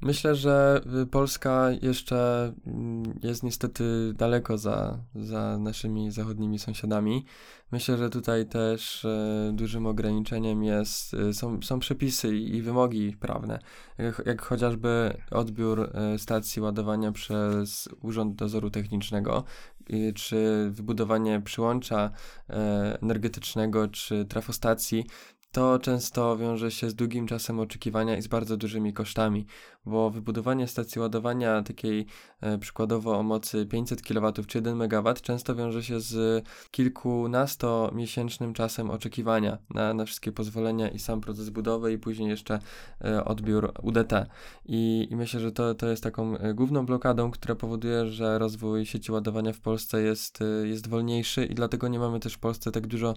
Myślę, że y, Polska jeszcze mm, jest niestety daleko za, za naszymi zachodnimi sąsiadami. Myślę, że tutaj też e, dużym ograniczeniem jest, e, są, są przepisy i, wymogi prawne, jak, jak chociażby odbiór stacji ładowania przez Urząd Dozoru Technicznego, czy wybudowanie przyłącza energetycznego, czy trafostacji to często wiąże się z długim czasem oczekiwania i z bardzo dużymi kosztami, bo wybudowanie stacji ładowania takiej e, przykładowo o mocy 500 kW czy 1 MW często wiąże się z kilkunastomiesięcznym czasem oczekiwania na, na wszystkie pozwolenia i sam proces budowy i później jeszcze e, odbiór UDT. I, i myślę, że to, to jest taką e, główną blokadą, która powoduje, że rozwój sieci ładowania w Polsce jest, e, jest wolniejszy i dlatego nie mamy też w Polsce tak dużo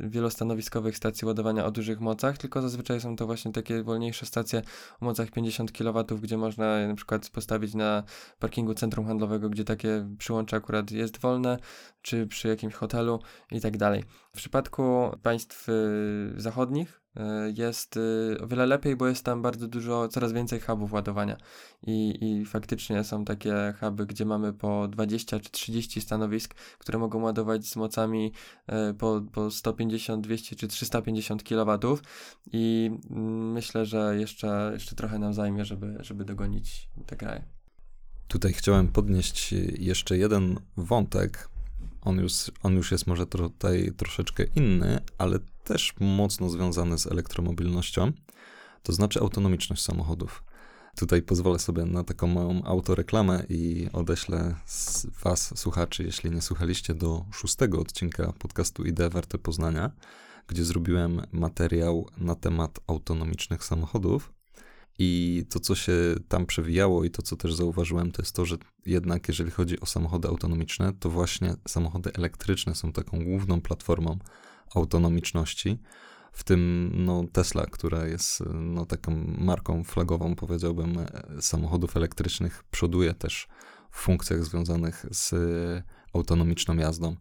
wielostanowiskowych stacji ładowania o dużych mocach, tylko zazwyczaj są to właśnie takie wolniejsze stacje o mocach 50 kW, gdzie można na przykład postawić na parkingu centrum handlowego, gdzie takie przyłącze akurat jest wolne, czy przy jakimś hotelu i tak dalej. W przypadku państw y, zachodnich y, jest y, o wiele lepiej, bo jest tam bardzo dużo, coraz więcej hubów ładowania i, i faktycznie są takie huby, gdzie mamy po 20 czy 30 stanowisk, które mogą ładować z mocami po, po 150, 200 czy 350 kW i mm, myślę, że jeszcze, jeszcze trochę nam zajmie, żeby, żeby dogonić te kraje. Tutaj chciałem podnieść jeszcze jeden wątek, on już, on już jest może tutaj troszeczkę inny, ale też mocno związany z elektromobilnością. to znaczy autonomiczność samochodów. Tutaj pozwolę sobie na taką małą autoreklamę i odeślę Was, słuchaczy, jeśli nie słuchaliście, do szóstego odcinka podcastu Idee Warte Poznania, gdzie zrobiłem materiał na temat autonomicznych samochodów. I to, co się tam przewijało, i to, co też zauważyłem, to jest to, że jednak, jeżeli chodzi o samochody autonomiczne, to właśnie samochody elektryczne są taką główną platformą autonomiczności. W tym no, Tesla, która jest no, taką marką flagową, powiedziałbym, samochodów elektrycznych, przoduje też w funkcjach związanych z autonomiczną jazdą.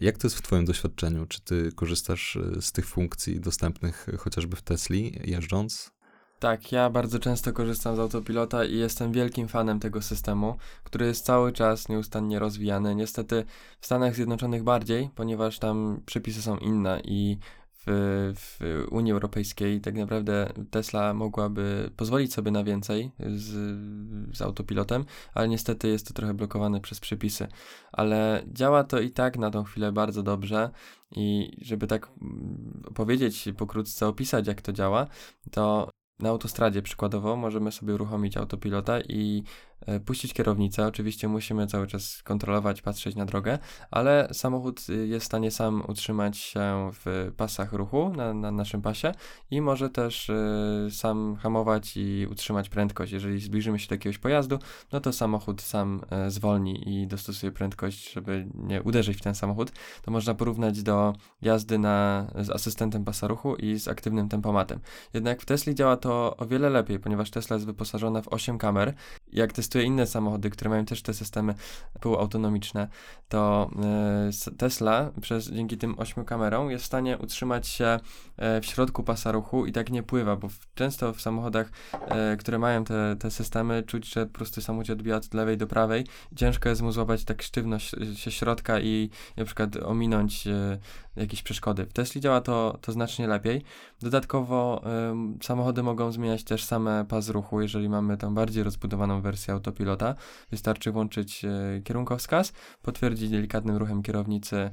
Jak to jest w Twoim doświadczeniu? Czy Ty korzystasz z tych funkcji dostępnych chociażby w Tesli jeżdżąc? Tak, ja bardzo często korzystam z autopilota i jestem wielkim fanem tego systemu, który jest cały czas nieustannie rozwijany. Niestety w Stanach Zjednoczonych bardziej, ponieważ tam przepisy są inne i w, w Unii Europejskiej tak naprawdę Tesla mogłaby pozwolić sobie na więcej z, z autopilotem, ale niestety jest to trochę blokowane przez przepisy. Ale działa to i tak na tą chwilę bardzo dobrze i żeby tak mm, powiedzieć, pokrótce opisać jak to działa, to na autostradzie przykładowo możemy sobie uruchomić autopilota i puścić kierownicę. Oczywiście musimy cały czas kontrolować, patrzeć na drogę, ale samochód y, jest w stanie sam utrzymać się w pasach ruchu na, na naszym pasie i może też y, sam hamować i utrzymać prędkość. Jeżeli zbliżymy się do jakiegoś pojazdu, no to samochód sam y, zwolni i dostosuje prędkość, żeby nie uderzyć w ten samochód. To można porównać do jazdy na, z asystentem pasa ruchu i z aktywnym tempomatem. Jednak w Tesli działa to o wiele lepiej, ponieważ Tesla jest wyposażona w 8 kamer. Jak testuję testuję inne samochody, które mają też te systemy półautonomiczne, to e, Tesla przez, dzięki tym ośmiu kamerom jest w stanie utrzymać się e, w środku pasa ruchu i tak nie pływa, bo często w samochodach, e, które mają te, te systemy, czuć, że po prostu samochód odbija od lewej do prawej. Ciężko jest mu złapać tak sztywność się środka i na przykład ominąć jakieś przeszkody. W Tesli działa to, to znacznie lepiej. Dodatkowo samochody mogą zmieniać też same pas ruchu, jeżeli mamy tam bardziej rozbudowaną wersję autopilota. Wystarczy włączyć y, kierunkowskaz, potwierdzić delikatnym ruchem kierownicy,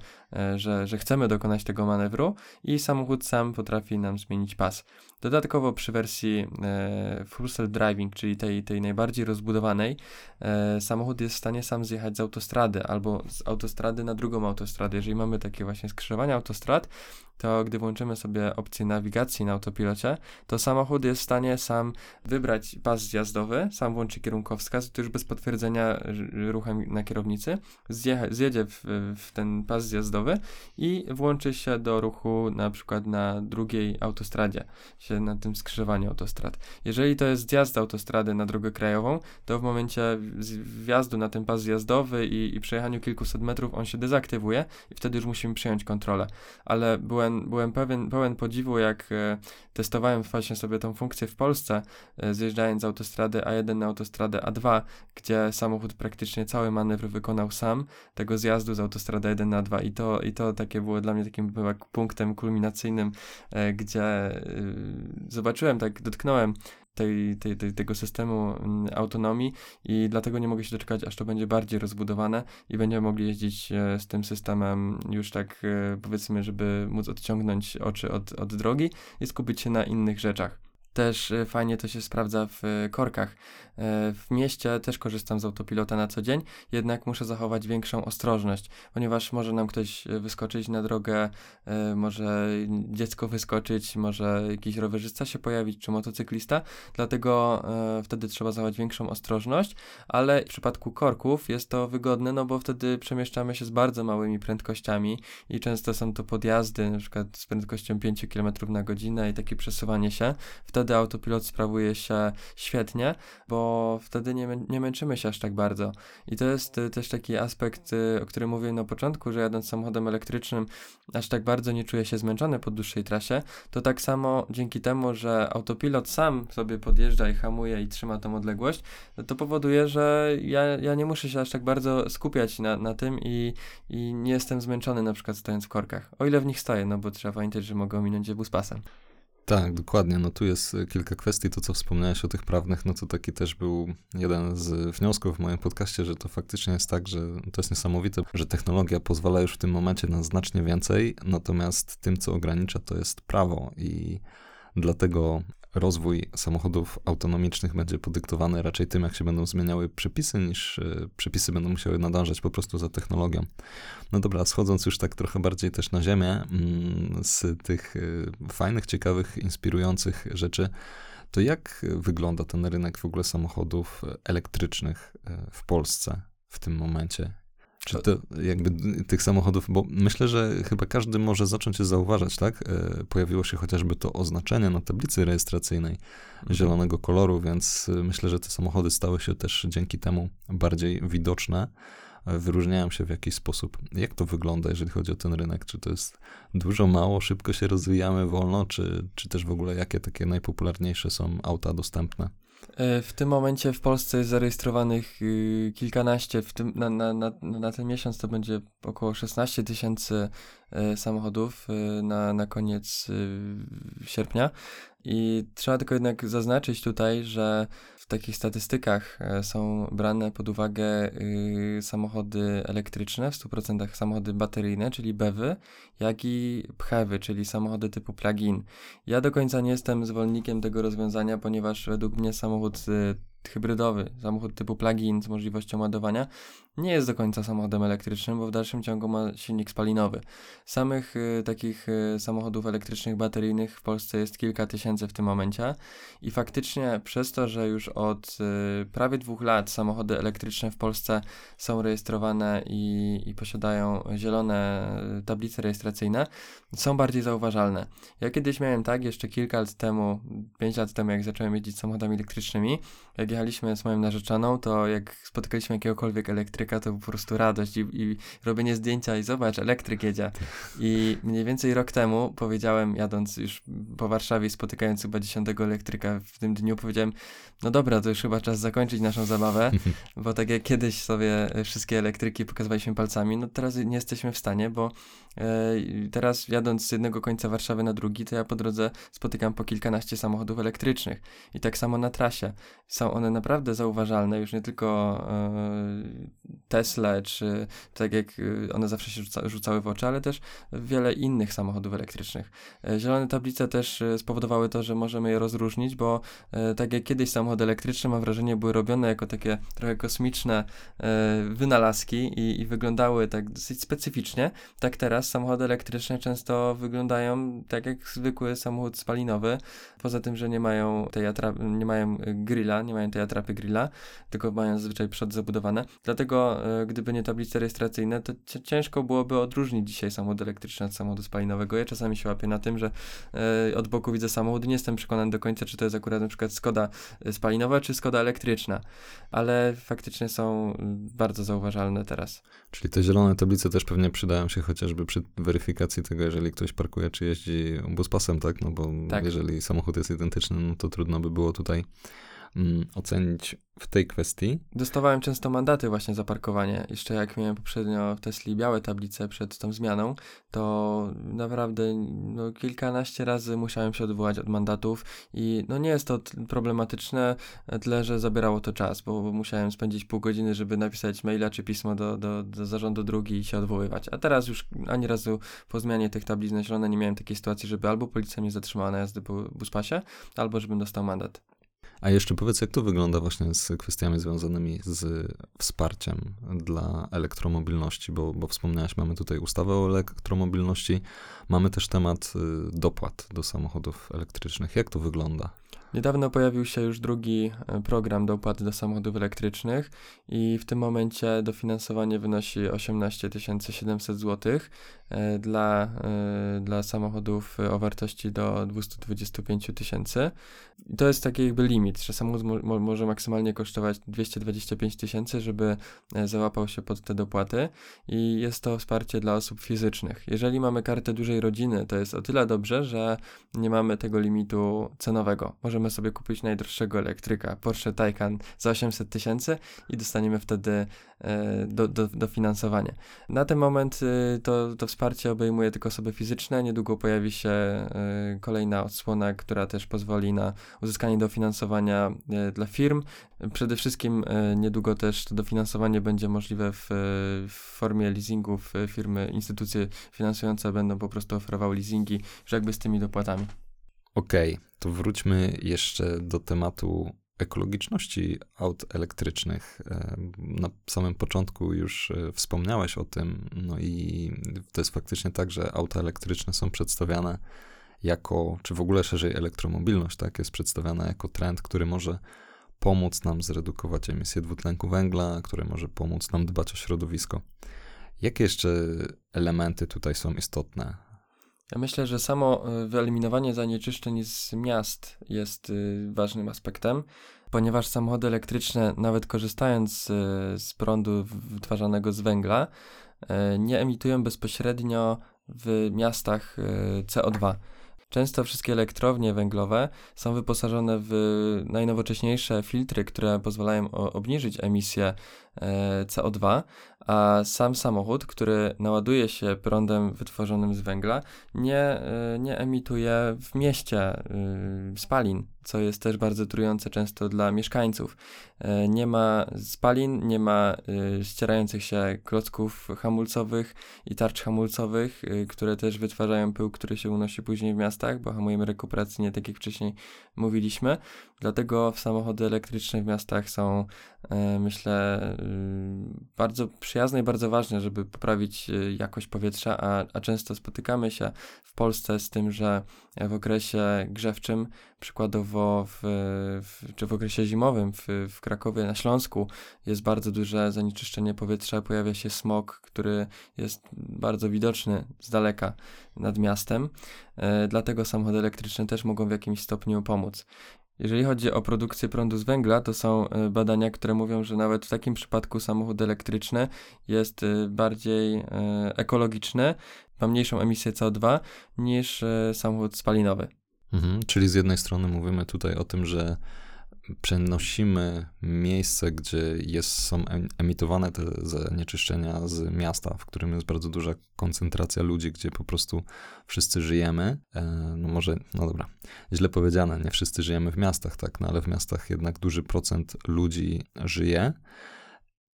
y, że, że chcemy dokonać tego manewru i samochód sam potrafi nam zmienić pas. Dodatkowo przy wersji e, Full Self Driving, czyli tej, tej najbardziej rozbudowanej, e, samochód jest w stanie sam zjechać z autostrady albo z autostrady na drugą autostradę. Jeżeli mamy takie właśnie skrzyżowania autostrad, to gdy włączymy sobie opcję nawigacji na autopilocie, to samochód jest w stanie sam wybrać pas zjazdowy, sam włączy kierunkowskaz, to już bez potwierdzenia ruchem na kierownicy, zjecha, zjedzie w, w, ten pas zjazdowy i włączy się do ruchu na przykład na drugiej autostradzie, się na tym skrzyżowaniu autostrad. Jeżeli to jest zjazd autostrady na drogę krajową, to w momencie wjazdu na ten pas zjazdowy i, i przejechaniu kilkuset metrów on się dezaktywuje i wtedy już musimy przejąć kontrolę. Ale byłem byłem, byłem pewien, pełen podziwu, jak e, testowałem właśnie sobie tą funkcję w Polsce, e, zjeżdżając z autostrady A1 na autostradę A2, gdzie samochód praktycznie cały manewr wykonał sam, tego zjazdu z autostrady 1 na 2 i to, i to takie było dla mnie takim punktem kulminacyjnym, e, gdzie zobaczyłem, tak dotknąłem tej, tej, tej, tego systemu mm, autonomii i dlatego nie mogę się doczekać, aż to będzie bardziej rozbudowane i będziemy mogli jeździć e, z tym systemem już tak e, powiedzmy, żeby móc odciągnąć oczy od, od drogi i skupić się na innych rzeczach. Też e, fajnie to się sprawdza w korkach. E, w mieście też korzystam z autopilota na co dzień, jednak muszę zachować większą ostrożność, ponieważ może nam ktoś wyskoczyć na drogę, może dziecko wyskoczyć, może jakiś rowerzysta się pojawić, czy motocyklista, dlatego wtedy trzeba zachować większą ostrożność, ale w przypadku korków jest to wygodne, no bo wtedy przemieszczamy się z bardzo małymi prędkościami i często są to podjazdy, na przykład z prędkością 5 km na godzinę i takie przesuwanie się. Wtedy autopilot sprawuje się świetnie, bo wtedy nie, nie męczymy się aż tak bardzo. I to jest y, też taki aspekt, y, o którym mówiłem na początku, że jadąc samochodem elektrycznym aż tak bardzo nie czuję się zmęczony po dłuższej trasie, to tak samo dzięki temu, że autopilot sam sobie podjeżdża i hamuje i trzyma tą odległość, to powoduje, że ja, ja nie muszę się aż tak bardzo skupiać na, na tym i, i nie jestem zmęczony na przykład stojąc w korkach. O ile w nich stoję, no bo trzeba pamiętać, że mogę ominąć je pasem. Tak, dokładnie. No tu jest e, kilka kwestii. To, co wspomniałeś o tych prawnych, no to taki też był jeden z wniosków w moim podcaście, że to faktycznie jest tak, że to jest niesamowite, że technologia pozwala już w tym momencie na znacznie więcej, natomiast tym, co ogranicza, to jest prawo i dlatego rozwój samochodów autonomicznych będzie podyktowany raczej tym, jak się będą zmieniały przepisy, niż y, przepisy będą musiały nadążać po prostu za technologią. No dobra, schodząc już tak trochę bardziej też na ziemię, mm, z tych y, fajnych, ciekawych, inspirujących rzeczy, to jak wygląda ten rynek w ogóle samochodów elektrycznych w Polsce w tym momencie? Czy to jakby tych samochodów, bo myślę, że chyba każdy może zacząć je zauważać, tak? E, pojawiło się chociażby to oznaczenie na tablicy rejestracyjnej mhm. zielonego koloru, więc e, myślę, że te samochody stały się też dzięki temu bardziej widoczne, e, wyróżniają się w jakiś sposób. Jak to wygląda, jeżeli chodzi o ten rynek? Czy to jest dużo, mało, szybko się rozwijamy, wolno, czy, czy też w ogóle jakie takie najpopularniejsze są auta dostępne? E, w tym momencie w Polsce jest zarejestrowanych y, kilkanaście, w tym, na, na, na, na ten miesiąc to będzie około 16 tysięcy samochodów e, na, na koniec y, sierpnia. I trzeba tylko jednak zaznaczyć tutaj, że w takich statystykach e, są brane pod uwagę y, samochody elektryczne, w 100% samochody bateryjne, czyli BEWy, jak i PHEWy, czyli samochody typu plug-in. Ja do końca nie jestem zwolennikiem tego rozwiązania, ponieważ według mnie samochód y, hybrydowy, samochód typu plug-in z możliwością ładowania, nie jest do końca samochodem elektrycznym, bo w dalszym ciągu ma silnik spalinowy. Samych y, takich y, samochodów elektrycznych, bateryjnych w Polsce jest kilka tysięcy w tym momencie i faktycznie przez to, że już od y, prawie dwóch lat samochody elektryczne w Polsce są rejestrowane i, i posiadają zielone y, tablice rejestracyjne, są bardziej zauważalne. Ja kiedyś miałem tak, jeszcze kilka lat temu, pięć lat temu, jak zacząłem jeździć samochodami elektrycznymi, jak jechaliśmy z moją narzeczoną, to jak spotykaliśmy jakiegokolwiek elektryka, to po prostu radość i, i robienie zdjęcia i zobacz, elektryk jedzie. I mniej więcej rok temu powiedziałem, jadąc już po Warszawie, spotykając chyba dziesiątego elektryka w tym dniu, powiedziałem, no dobra, to już chyba czas zakończyć naszą zabawę, bo tak jak kiedyś sobie wszystkie elektryki pokazywaliśmy palcami, no teraz nie jesteśmy w stanie, bo e, teraz jadąc z jednego końca Warszawy na drugi, to ja po drodze spotykam po kilkanaście samochodów elektrycznych. I tak samo na trasie. Są one naprawdę zauważalne, już nie tylko e, Tesla, czy tak jak e, one zawsze się rzuca, rzucały w oczy, ale też wiele innych samochodów elektrycznych. E, zielone tablice też e, spowodowały to, że możemy je rozróżnić, bo e, tak jak kiedyś samochody elektryczne, mam wrażenie, były robione jako takie trochę kosmiczne e, wynalazki i, i wyglądały tak dosyć specyficznie, tak teraz samochody elektryczne często wyglądają tak jak zwykły samochód spalinowy, poza tym, że nie mają tej nie mają grilla, nie mają tej atrapy grilla, tylko mają zazwyczaj przod zabudowane. Dlatego, e, gdyby nie tablice rejestracyjne, to ciężko byłoby odróżnić dzisiaj samochód elektryczny od samochodu spalinowego. Ja czasami się łapię na tym, że e, od boku widzę samochód, nie jestem przekonany do końca, czy to jest akurat na przykład Skoda e, spalinowa, czy Skoda elektryczna, ale faktycznie są bardzo zauważalne teraz. Czyli te zielone tablice też pewnie przydają się chociażby przy weryfikacji tego, jeżeli ktoś parkuje, czy jeździ buspasem, tak? No bo tak. jeżeli samochód jest identyczny, no to trudno by było tutaj mm, ocenić w tej kwestii. Dostawałem często mandaty właśnie za parkowanie. Jeszcze jak miałem poprzednio w Tesli białe tablice przed tą zmianą, to naprawdę no, kilkanaście razy musiałem się odwołać od mandatów i no nie jest to problematyczne, tyle że zabierało to czas, bo, bo musiałem spędzić pół godziny, żeby napisać maila czy pismo do, do, do zarządu drugi i się odwoływać. A teraz już ani razu po zmianie tych tablic na zielone nie miałem takiej sytuacji, żeby albo policja mnie zatrzymała na jazdy po buspasie, albo żebym dostał mandat. A jeszcze powiedz, jak to wygląda właśnie z kwestiami związanymi z wsparciem dla elektromobilności, bo, bo wspomniałeś, mamy tutaj ustawę o elektromobilności, mamy też temat y, dopłat do samochodów elektrycznych. Jak to wygląda? Niedawno pojawił się już drugi e, program dopłat do samochodów elektrycznych i w tym momencie dofinansowanie wynosi 18 700 zł dla, e, dla samochodów o wartości do 225 tysięcy. To jest taki jakby limit, że samochód mo może maksymalnie kosztować 225 tysięcy, żeby e, załapał się pod te dopłaty i jest to wsparcie dla osób fizycznych. Jeżeli mamy kartę dużej rodziny, to jest o tyle dobrze, że nie mamy tego limitu cenowego. Możemy możemy sobie kupić najdroższego elektryka, Porsche Taycan za 800 tysięcy i dostaniemy wtedy e, do, do, dofinansowanie. Na ten moment e, to, to wsparcie obejmuje tylko osoby fizyczne, niedługo pojawi się e, kolejna odsłona, która też pozwoli na uzyskanie dofinansowania dla firm. Przede wszystkim niedługo też to dofinansowanie będzie możliwe w, w formie leasingów. Firmy, instytucje finansujące będą po prostu oferowały leasingi, że jakby z tymi dopłatami. Okej, okay, to wróćmy jeszcze do tematu ekologiczności aut elektrycznych. Na samym początku już e, wspomniałeś o tym, no i to jest faktycznie tak, że auta elektryczne są przedstawiane jako, czy w ogóle szerzej elektromobilność, tak, jest przedstawiana jako trend, który może pomóc nam zredukować emisję dwutlenku węgla, który może pomóc nam dbać o środowisko. Jakie jeszcze elementy tutaj są istotne? Ja myślę, że samo y, wyeliminowanie zanieczyszczeń z miast jest y, ważnym aspektem, ponieważ samochody elektryczne, nawet korzystając z, prądu wytwarzanego z węgla, y, nie emitują bezpośrednio w miastach CO2. Często wszystkie elektrownie węglowe są wyposażone w najnowocześniejsze filtry, które pozwalają obniżyć emisję CO2, a sam samochód, który naładuje się prądem wytworzonym z węgla, nie, e, nie emituje w mieście y, spalin, co jest też bardzo trujące często dla mieszkańców. E, nie ma spalin, nie ma ścierających się klocków hamulcowych i tarcz hamulcowych, które też wytwarzają pył, który się unosi później w miastach, bo hamujemy rekuperacyjnie, tak jak wcześniej mówiliśmy. Dlatego samochody elektryczne w miastach są, e, myślę, bardzo przyjazne i bardzo ważne, żeby poprawić jakość powietrza, a, a często spotykamy się w Polsce z tym, że w okresie grzewczym, przykładowo w, w, czy w okresie zimowym w, w Krakowie na Śląsku jest bardzo duże zanieczyszczenie powietrza, pojawia się smog, który jest bardzo widoczny z daleka nad miastem. E, dlatego samochody elektryczne też mogą w jakimś stopniu pomóc. Jeżeli chodzi o produkcję prądu z węgla, to są e, badania, które mówią, że nawet w takim przypadku samochód elektryczny jest e, bardziej e, ekologiczny, ma mniejszą emisję CO2 niż samochód spalinowy. Mhm, czyli z jednej strony mówimy tutaj o tym, że przenosimy miejsce, gdzie jest, są emitowane te zanieczyszczenia z miasta, w którym jest bardzo duża koncentracja ludzi, gdzie po prostu wszyscy żyjemy. E, no może, no dobra, źle powiedziane, nie wszyscy żyjemy w miastach, tak, no ale w miastach jednak duży procent ludzi żyje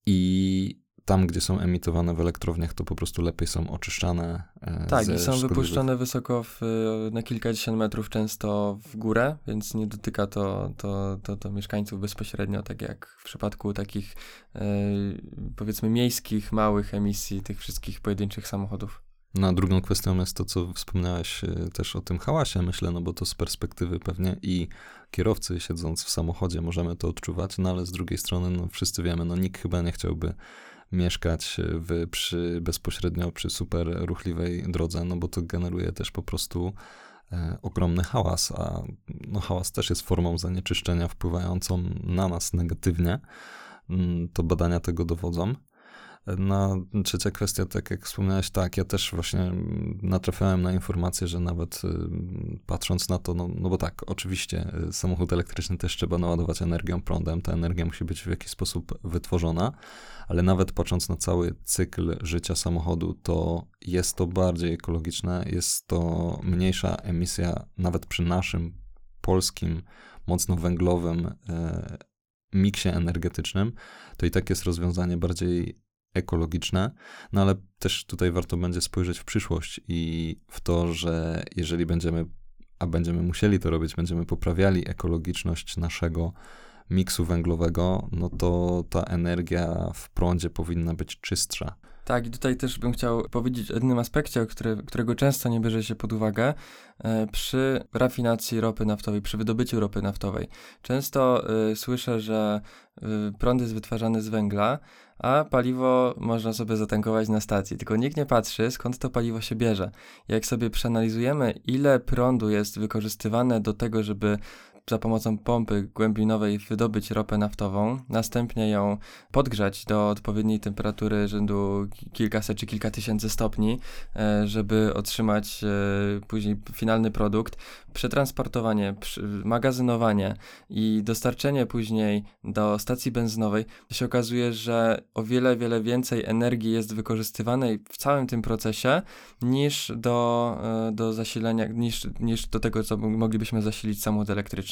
i tam, gdzie są emitowane w elektrowniach, to po prostu lepiej są oczyszczane. E, tak, i są wypuszczone wysoko w, na kilkadziesiąt metrów często w górę, więc nie dotyka to, to, to, to mieszkańców bezpośrednio, tak jak w przypadku takich e, powiedzmy miejskich, małych emisji tych wszystkich pojedynczych samochodów. No a drugą kwestią jest to, co wspomniałeś e, też o tym hałasie, myślę, no bo to z perspektywy pewnie i kierowcy siedząc w samochodzie możemy to odczuwać, no ale z drugiej strony, no wszyscy wiemy, no nikt chyba nie chciałby mieszkać w, przy, bezpośrednio przy super ruchliwej drodze, no bo to generuje też po prostu e, ogromny hałas, a no, hałas też jest formą zanieczyszczenia wpływającą na nas negatywnie. Mm, to badania tego dowodzą. No, trzecia kwestia, tak jak wspomniałeś, tak, ja też właśnie natrafiałem na informację, że nawet y, patrząc na to, no, no bo tak, oczywiście y, samochód elektryczny też trzeba naładować energią, prądem, ta energia musi być w jakiś sposób wytworzona, ale nawet patrząc na cały cykl życia samochodu, to jest to bardziej ekologiczne, jest to mniejsza emisja, nawet przy naszym polskim, mocno węglowym e, miksie energetycznym, to i tak jest rozwiązanie bardziej ekologiczne, no ale też tutaj warto będzie spojrzeć w przyszłość i w to, że jeżeli będziemy, a będziemy musieli to robić, będziemy poprawiali ekologiczność naszego miksu węglowego, no to ta energia w prądzie powinna być czystsza. Tak, i tutaj też bym chciał powiedzieć o jednym aspekcie, który, którego często nie bierze się pod uwagę e, przy rafinacji ropy naftowej, przy wydobyciu ropy naftowej. Często y, słyszę, że y, prąd jest wytwarzany z węgla, a paliwo można sobie zatankować na stacji. Tylko nikt nie patrzy, skąd to paliwo się bierze. Jak sobie przeanalizujemy, ile prądu jest wykorzystywane do tego, żeby za pomocą pompy głębinowej wydobyć ropę naftową, następnie ją podgrzać do odpowiedniej temperatury rzędu kilkaset czy kilka tysięcy stopni, e, żeby otrzymać e, później finalny produkt, przetransportowanie, magazynowanie i dostarczenie później do stacji benzynowej, się okazuje, że o wiele, wiele więcej energii jest wykorzystywanej w całym tym procesie niż do, e, do zasilania, niż, niż do tego, co moglibyśmy zasilić samochód elektryczny.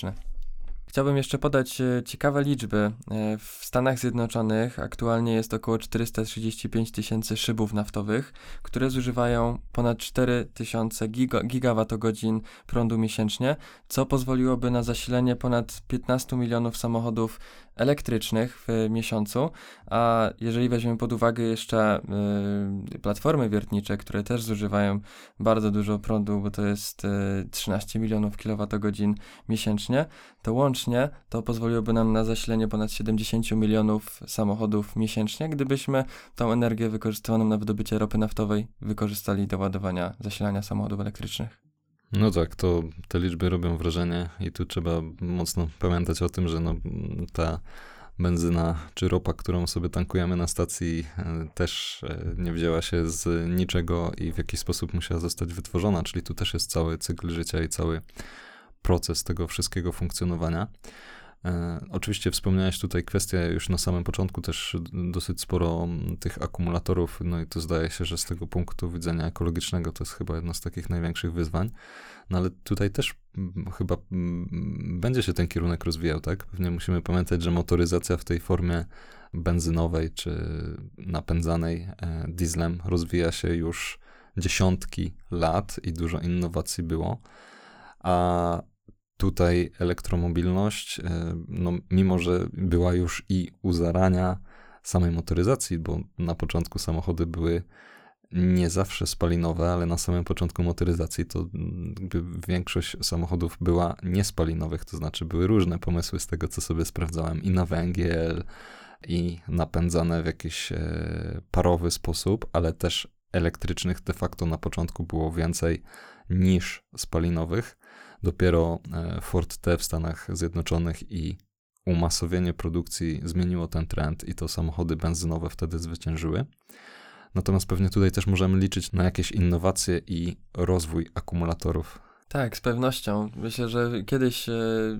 Chciałbym jeszcze podać e, ciekawe liczby. E, w Stanach Zjednoczonych aktualnie jest około 435 tysięcy szybów naftowych, które zużywają ponad 4 tysiące giga, gigawattogodzin prądu miesięcznie, co pozwoliłoby na zasilenie ponad 15 milionów samochodów elektrycznych w miesiącu, a jeżeli weźmiemy pod uwagę jeszcze y, platformy wiertnicze, które też zużywają bardzo dużo prądu, bo to jest y, 13 milionów kilowatogodzin miesięcznie, to łącznie to pozwoliłoby nam na zasilenie ponad 70 milionów samochodów miesięcznie, gdybyśmy tą energię wykorzystywaną na wydobycie ropy naftowej wykorzystali do ładowania zasilania samochodów elektrycznych. No tak, to te liczby robią wrażenie i tu trzeba mocno pamiętać o tym, że no, ta benzyna czy ropa, którą sobie tankujemy na stacji, e, też e, nie wzięła się z niczego i w jakiś sposób musiała zostać wytworzona, czyli tu też jest cały cykl życia i cały proces tego wszystkiego funkcjonowania. E, oczywiście wspomniałeś tutaj kwestię już na samym początku też dosyć sporo tych akumulatorów, no i to zdaje się, że z tego punktu widzenia ekologicznego to jest chyba jedno z takich największych wyzwań. No ale tutaj też chyba będzie się ten kierunek rozwijał, tak? Pewnie musimy pamiętać, że motoryzacja w tej formie benzynowej czy napędzanej e, dieslem rozwija się już dziesiątki lat i dużo innowacji było. A tutaj elektromobilność, e, no, mimo że była już i u zarania samej motoryzacji, bo na początku samochody były nie zawsze spalinowe, ale na samym początku motoryzacji to większość samochodów była niespalinowych, to znaczy były różne pomysły z tego, co sobie sprawdzałem, i na węgiel, i napędzane w jakiś e, parowy sposób, ale też elektrycznych de facto na początku było więcej niż spalinowych. Dopiero e, Ford T w Stanach Zjednoczonych i umasowienie produkcji zmieniło ten trend i to samochody benzynowe wtedy zwyciężyły. Natomiast pewnie tutaj też możemy liczyć na jakieś innowacje i rozwój akumulatorów. Tak, z pewnością. Myślę, że kiedyś e,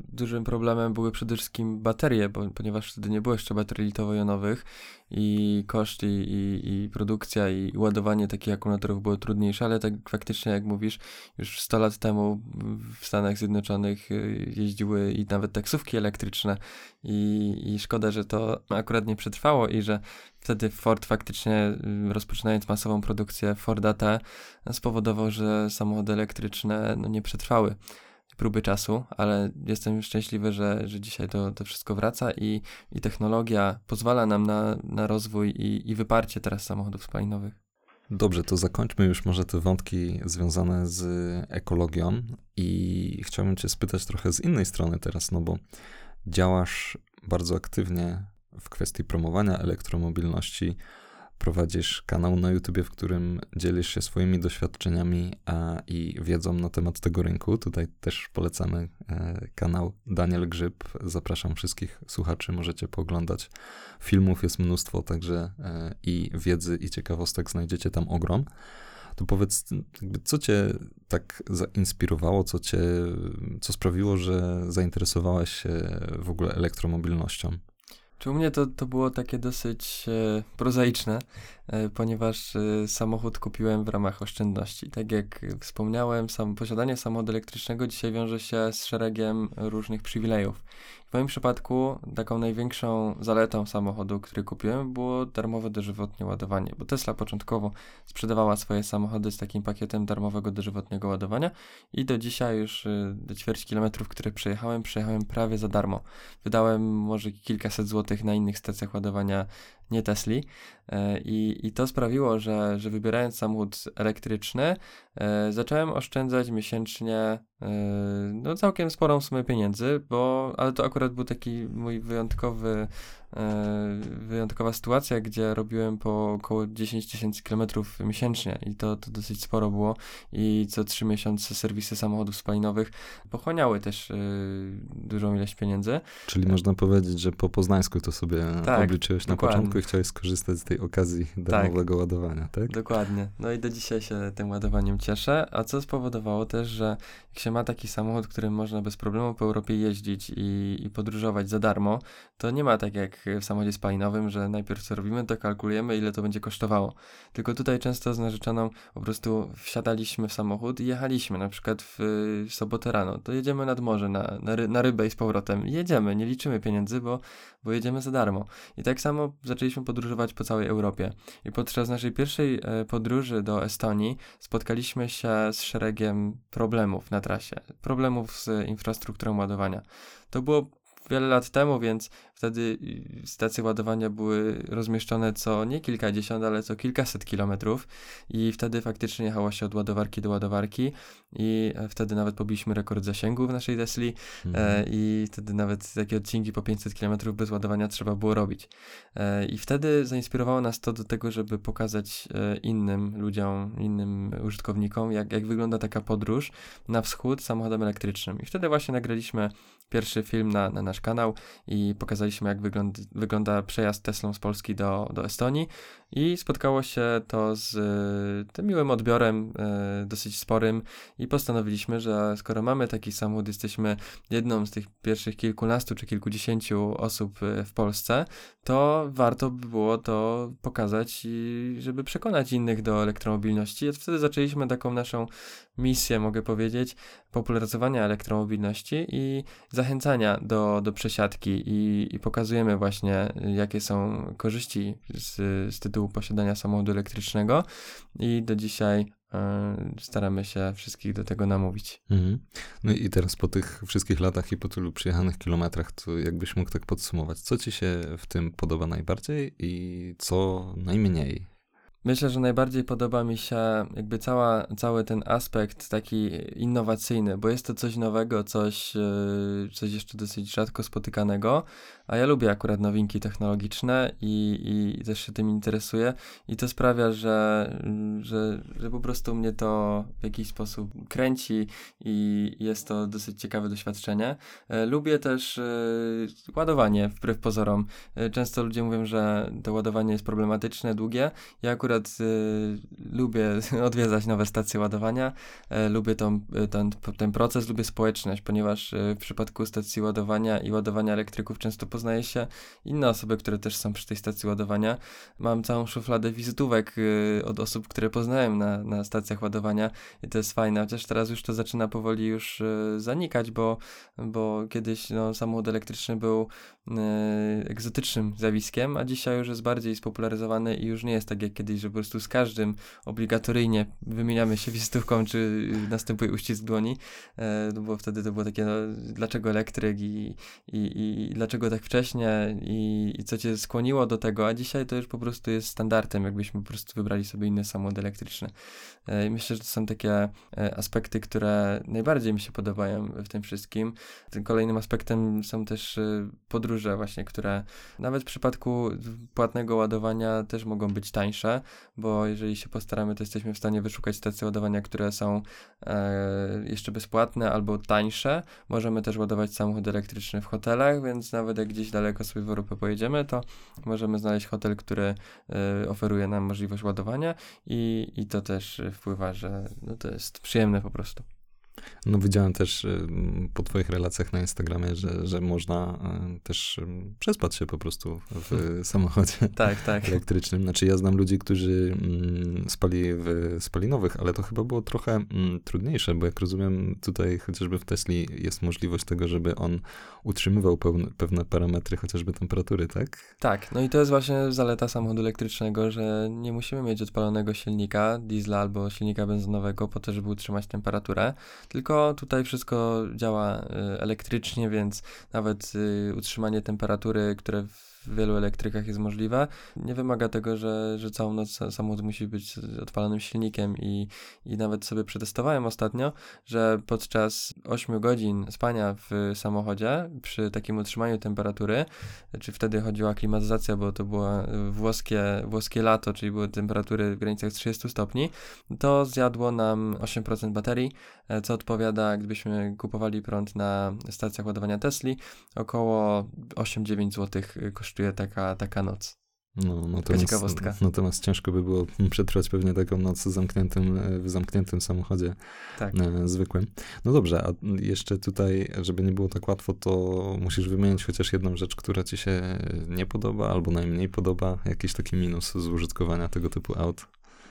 dużym problemem były przede wszystkim baterie, bo, ponieważ wtedy nie było jeszcze baterii litowo-jonowych i koszt i, i, i, produkcja i ładowanie takich akumulatorów było trudniejsze, ale tak faktycznie jak mówisz, już 100 lat temu w Stanach Zjednoczonych y, jeździły i nawet taksówki elektryczne. I, i szkoda, że to akurat nie przetrwało i że wtedy Ford faktycznie y, rozpoczynając masową produkcję Forda T spowodował, że samochody elektryczne no, nie przetrwały próby czasu, ale jestem szczęśliwy, że, że dzisiaj to, to wszystko wraca i, i technologia pozwala nam na, na rozwój i, i wyparcie teraz samochodów spalinowych. Dobrze, to zakończmy już może te wątki związane z ekologią i chciałbym Cię spytać trochę z innej strony teraz, no bo działasz bardzo aktywnie w kwestii promowania elektromobilności prowadzisz kanał na YouTube, w którym dzielisz się swoimi doświadczeniami a, i wiedzą na temat tego rynku. Tutaj też polecamy e, kanał Daniel Grzyb. Zapraszam wszystkich słuchaczy, możecie pooglądać. Filmów jest mnóstwo, także e, i wiedzy, i ciekawostek znajdziecie tam ogrom. To powiedz, co cię tak zainspirowało, co cię, co sprawiło, że zainteresowałeś się w ogóle elektromobilnością? Czy u mnie to, to było takie dosyć e, prozaiczne, e, ponieważ e, samochód kupiłem w ramach oszczędności. Tak jak wspomniałem, sam, posiadanie samochodu elektrycznego dzisiaj wiąże się z szeregiem różnych przywilejów. W moim przypadku taką największą zaletą samochodu, który kupiłem, było darmowe dożywotnie ładowanie, bo Tesla początkowo sprzedawała swoje samochody z takim pakietem darmowego dożywotniego ładowania i do dzisiaj już y, do ćwierć kilometrów, które przejechałem, przejechałem prawie za darmo. Wydałem może kilkaset złotych na innych stacjach ładowania nie Tesli. E, I, I to sprawiło, że, że wybierając samochód elektryczny, e, zacząłem oszczędzać miesięcznie e, no całkiem sporą sumę pieniędzy, bo, ale to akurat był taki mój wyjątkowy wyjątkowa sytuacja, gdzie robiłem po około 10 tysięcy kilometrów miesięcznie i to, to dosyć sporo było i co 3 miesiące serwisy samochodów spalinowych pochłaniały też y, dużą ilość pieniędzy. Czyli można powiedzieć, że po poznańsku to sobie tak, obliczyłeś na początku zwykle chciałeś skorzystać z tej okazji darmowego tak, ładowania, tak? Dokładnie. No i do dzisiaj się tym ładowaniem cieszę, a co spowodowało też, że jak się ma taki samochód, którym można bez problemu po Europie jeździć i, i podróżować za darmo, to nie ma tak jak w samochodzie spalinowym, że najpierw co robimy, to kalkulujemy, ile to będzie kosztowało. Tylko tutaj często z narzeczoną po prostu wsiadaliśmy w samochód i jechaliśmy, na przykład w, w sobotę rano, to jedziemy nad morze, na, na, ry, na rybę i z powrotem. Jedziemy, nie liczymy pieniędzy, bo, bo jedziemy za darmo. I tak samo zaczęliśmy podróżować po całej Europie. I podczas naszej pierwszej e, podróży do Estonii spotkaliśmy się z szeregiem problemów na trasie. Problemów z infrastrukturą ładowania. To było wiele lat temu, więc wtedy y, stacje ładowania były rozmieszczone co nie kilkadziesiąt, ale co kilkaset kilometrów i wtedy faktycznie jechało się od ładowarki do ładowarki i e, wtedy nawet pobiliśmy rekord zasięgu w naszej Tesli mhm. e, i wtedy nawet takie odcinki po 500 kilometrów bez ładowania trzeba było robić. E, I wtedy zainspirowało nas to do tego, żeby pokazać innym ludziom, innym użytkownikom, jak, jak wygląda taka podróż na wschód samochodem elektrycznym. I wtedy właśnie nagraliśmy pierwszy film na, na nasz kanał i pokazaliśmy, jak wygląda, wygląda przejazd Teslą z Polski do, do Estonii. I spotkało się to z y, tym miłym odbiorem, y, dosyć sporym, i postanowiliśmy, że skoro mamy taki samochód, jesteśmy jedną z tych pierwszych kilkunastu czy kilkudziesięciu osób y, w Polsce, to warto by było to pokazać i żeby przekonać innych do elektromobilności. Wtedy zaczęliśmy taką naszą misję, mogę powiedzieć, popularyzowania elektromobilności i zachęcania do, do przesiadki i, i pokazujemy właśnie, jakie są korzyści z, z tytułu posiadania samochodu elektrycznego i do dzisiaj e, staramy się wszystkich do tego namówić. Mhm. No i teraz po tych wszystkich latach i po tylu przyjechanych kilometrach, to jakbyś mógł tak podsumować, co ci się w tym podoba najbardziej i co najmniej? Myślę, że najbardziej podoba mi się jakby cała, cały ten aspekt taki innowacyjny, bo jest to coś nowego, coś, e, coś jeszcze dosyć rzadko spotykanego, a ja lubię akurat nowinki technologiczne i, i też się tym interesuję i to sprawia, że, że, że po prostu mnie to w jakiś sposób kręci i jest to dosyć ciekawe doświadczenie. E, lubię też e, ładowanie, wbrew pozorom. Często ludzie mówią, że to ładowanie jest problematyczne, długie. Ja akurat akurat y, lubię odwiedzać nowe stacje ładowania, y, lubię tą, y, ten, ten proces, lubię społeczność, ponieważ y, w przypadku stacji ładowania i ładowania elektryków często poznaje się inne osoby, które też są przy tej stacji ładowania. Mam całą szufladę wizytówek y, od osób, które poznałem na, na stacjach ładowania i to jest fajne, chociaż teraz już to zaczyna powoli już y, zanikać, bo, bo kiedyś no, samochód elektryczny był egzotycznym zjawiskiem, a dzisiaj już jest bardziej spopularyzowany i już nie jest tak jak kiedyś że po prostu z każdym obligatoryjnie wymieniamy się wizytówką, czy następuje uścisk dłoni, e, no bo wtedy to było takie, no, dlaczego elektryk i, i, i dlaczego tak wcześnie i, i co cię skłoniło do tego, a dzisiaj to już po prostu jest standardem, jakbyśmy po prostu wybrali sobie inny samochód elektryczny. E, I myślę, że to są takie e, aspekty, które najbardziej mi się podobają w tym wszystkim. Kolejnym aspektem są też podróże właśnie, które nawet w przypadku płatnego ładowania też mogą być tańsze, bo jeżeli się postaramy, to jesteśmy w stanie wyszukać stacje ładowania, które są e, jeszcze bezpłatne albo tańsze. Możemy też ładować samochód elektryczny w hotelach, więc nawet jak gdzieś daleko sobie w Europę pojedziemy, to możemy znaleźć hotel, który e, oferuje nam możliwość ładowania i, i to też wpływa, że no, to jest przyjemne po prostu. No widziałem też y, po twoich relacjach na Instagramie, że, że można y, też y, przespać się po prostu w samochodzie tak, tak. elektrycznym. Znaczy ja znam ludzi, którzy mm, spali spalinowych, ale to chyba było trochę mm, trudniejsze, bo jak rozumiem tutaj chociażby w Tesli jest możliwość tego, żeby on utrzymywał pewne, pewne parametry, chociażby temperatury, tak? Tak, no i to jest właśnie zaleta samochodu elektrycznego, że nie musimy mieć odpalonego silnika, diesla albo silnika benzynowego po to, żeby utrzymać temperaturę, tylko tutaj wszystko działa y, elektrycznie, więc nawet y, utrzymanie temperatury, które w w wielu elektrykach jest możliwe. Nie wymaga tego, że, że całą noc samochód musi być odpalonym silnikiem i, i nawet sobie przetestowałem ostatnio, że podczas 8 godzin spania w samochodzie przy takim utrzymaniu temperatury, czy wtedy chodziła o klimatyzację, bo to było włoskie, włoskie lato, czyli były temperatury w granicach 30 stopni, to zjadło nam 8% baterii, co odpowiada, gdybyśmy kupowali prąd na stacjach ładowania Tesli, około 8-9 zł kosztuje kosztuje taka, taka noc. No, natomiast, ciekawostka. natomiast ciężko by było przetrwać pewnie taką noc w zamkniętym, w zamkniętym samochodzie Tak. e, zwykłym. No dobrze, a jeszcze tutaj, żeby nie było tak łatwo, to musisz wymienić chociaż jedną rzecz, która ci się nie podoba albo najmniej podoba, jakiś taki minus z użytkowania tego typu aut.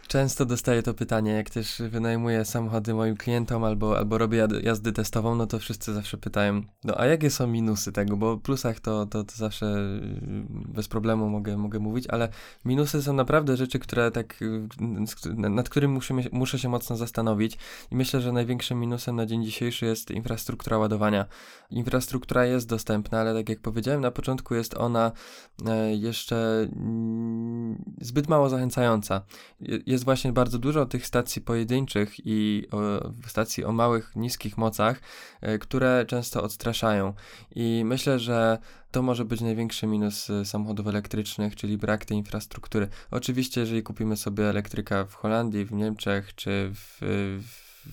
Często dostaję to pytanie, jak też wynajmuję samochody moim klientom albo, albo robię jazdy testową, no to wszyscy zawsze pytają, no a jakie są minusy tego, bo o plusach to, to, to zawsze y, bez problemu mogę, mogę mówić, ale minusy są naprawdę rzeczy, które tak, y, nad którymi muszę, muszę się mocno zastanowić i myślę, że największym minusem na dzień dzisiejszy jest infrastruktura ładowania. Infrastruktura jest dostępna, ale tak jak powiedziałem na początku jest ona e, jeszcze mm, zbyt mało zachęcająca. Je- Jest właśnie bardzo dużo tych stacji pojedynczych i o, stacji o małych, niskich mocach, e, które często odstraszają. I myślę, że to może być największy minus e, samochodów elektrycznych, czyli brak tej infrastruktury. Oczywiście, jeżeli kupimy sobie elektryka w Holandii, w Niemczech, czy w,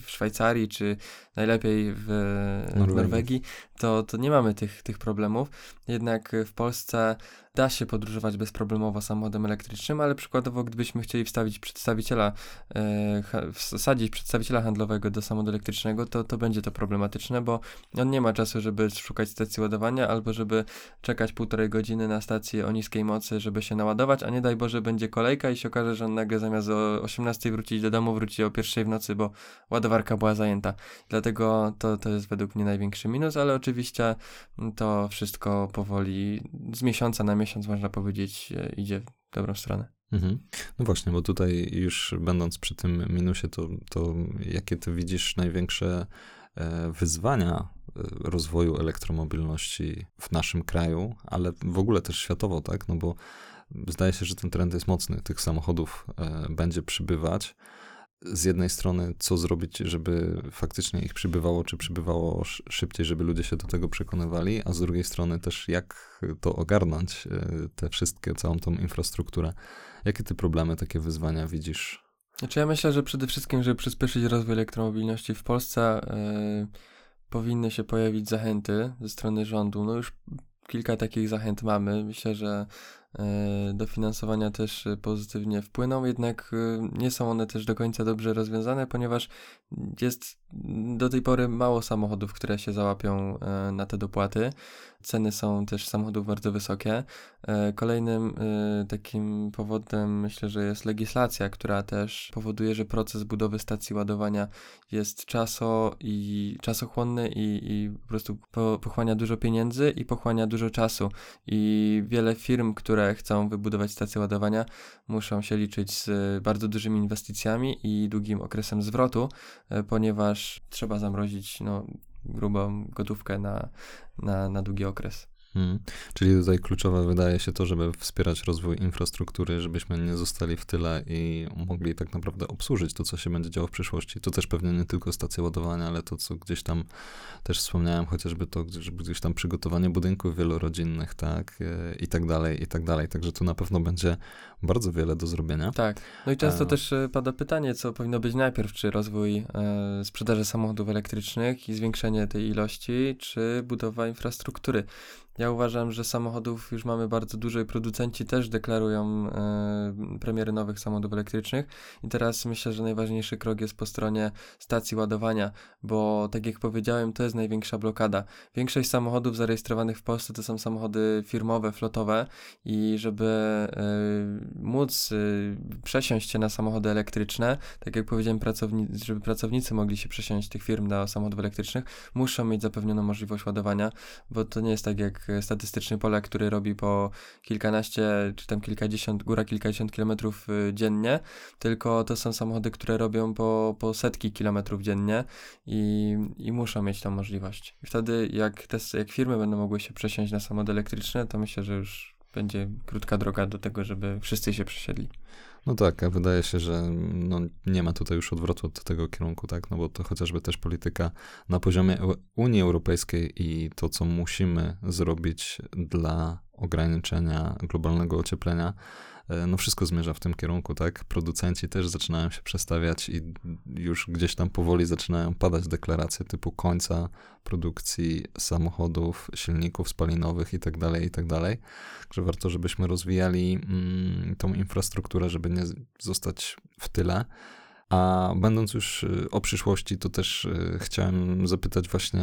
w Szwajcarii, czy najlepiej w Norwegii. Norwegii, to, to nie mamy tych, tych problemów. Jednak w Polsce da się podróżować bezproblemowo samochodem elektrycznym, ale przykładowo gdybyśmy chcieli wstawić przedstawiciela, e, wsadzić przedstawiciela handlowego do samochodu elektrycznego, to, to będzie to problematyczne, bo on nie ma czasu, żeby szukać stacji ładowania albo żeby czekać półtorej godziny na stację o niskiej mocy, żeby się naładować, a nie daj Boże będzie kolejka i się okaże, że on nagle zamiast o 18 wrócić do domu, wróci o pierwszej w nocy, bo ładowarka była zajęta. Dlatego to, to jest według mnie największy minus, ale oczywiście to wszystko powoli z miesiąca na miesiąc można powiedzieć e, idzie w dobrą stronę. Mhm. No właśnie, bo tutaj już będąc przy tym minusie, to, to jakie ty widzisz największe e, wyzwania e, rozwoju elektromobilności w naszym kraju, ale w ogóle też światowo, tak? No bo zdaje się, że ten trend jest mocny. Tych samochodów będzie przybywać. Z jednej strony, co zrobić, żeby faktycznie ich przybywało, czy przybywało sz- szybciej, żeby ludzie się do tego przekonywali, a z drugiej strony też, jak to ogarnąć, e, te wszystkie, całą tą infrastrukturę. Jakie ty problemy, takie wyzwania widzisz? Znaczy ja myślę, że przede wszystkim, żeby przyspieszyć rozwój elektromobilności w Polsce, e, powinny się pojawić zachęty ze strony rządu. No już kilka takich zachęt mamy. Myślę, że dofinansowania też e, pozytywnie wpłyną, jednak e, nie są one też do końca dobrze rozwiązane, ponieważ jest do tej pory mało samochodów, które się załapią e, na te dopłaty. Ceny są też samochodów bardzo wysokie. E, Kolejnym e, takim powodem myślę, że jest legislacja, która też powoduje, że proces budowy stacji ładowania jest czaso i czasochłonny i, i po prostu po, pochłania dużo pieniędzy i pochłania dużo czasu. I wiele firm, które chcą wybudować stację ładowania, muszą się liczyć z bardzo dużymi inwestycjami i długim okresem zwrotu, e, ponieważ trzeba zamrozić no, grubą gotówkę na, na, na długi okres. Hmm. Czyli tutaj kluczowe wydaje się to, żeby wspierać rozwój infrastruktury, żebyśmy nie zostali w tyle i mogli tak naprawdę obsłużyć to, co się będzie działo w przyszłości. To też pewnie nie tylko stacje ładowania, ale to, co gdzieś tam też wspomniałem, chociażby to, żeby gdzieś tam przygotowanie budynków wielorodzinnych, tak, e, i tak dalej, i tak dalej. Także tu na pewno będzie bardzo wiele do zrobienia. Tak. No i często A- też e, pada pytanie, co powinno być najpierw, czy rozwój e, sprzedaży samochodów elektrycznych i zwiększenie tej ilości, czy budowa infrastruktury. Ja uważam, że samochodów już mamy bardzo dużo i producenci też deklarują e, premiery nowych samochodów elektrycznych. I teraz myślę, że najważniejszy krok jest po stronie stacji ładowania, bo tak jak powiedziałem, to jest największa blokada. Większość samochodów zarejestrowanych w Polsce to są samochody firmowe, flotowe i żeby e, móc e, przesiąść się na samochody elektryczne, tak jak powiedziałem, żeby pracownicy mogli się przesiąść tych firm na samochodów elektrycznych, muszą mieć zapewnioną możliwość ładowania, bo to nie jest tak jak statystyczny Polak, który robi po kilkanaście czy tam kilkadziesiąt, góra kilkadziesiąt kilometrów y, dziennie, tylko to są samochody, które robią po, po setki kilometrów dziennie i, i muszą mieć tą możliwość. I wtedy jak, te, jak firmy będą mogły się przesiąść na samochody elektryczne, to myślę, że już będzie krótka droga do tego, żeby wszyscy się przesiedli. No tak, a wydaje się, że no, nie ma tutaj już odwrotu od tego kierunku, tak, no bo to chociażby też polityka na poziomie Eu- Unii Europejskiej i to, co musimy zrobić dla ograniczenia globalnego ocieplenia, e, no wszystko zmierza w tym kierunku, tak? Producenci też zaczynają się przestawiać i już gdzieś tam powoli zaczynają padać deklaracje typu końca produkcji samochodów, silników spalinowych i tak dalej, i tak. Także warto, żebyśmy rozwijali mm, tą infrastrukturę, żeby nie zostać w tyle. A będąc już y, o przyszłości, to też y, chciałem zapytać właśnie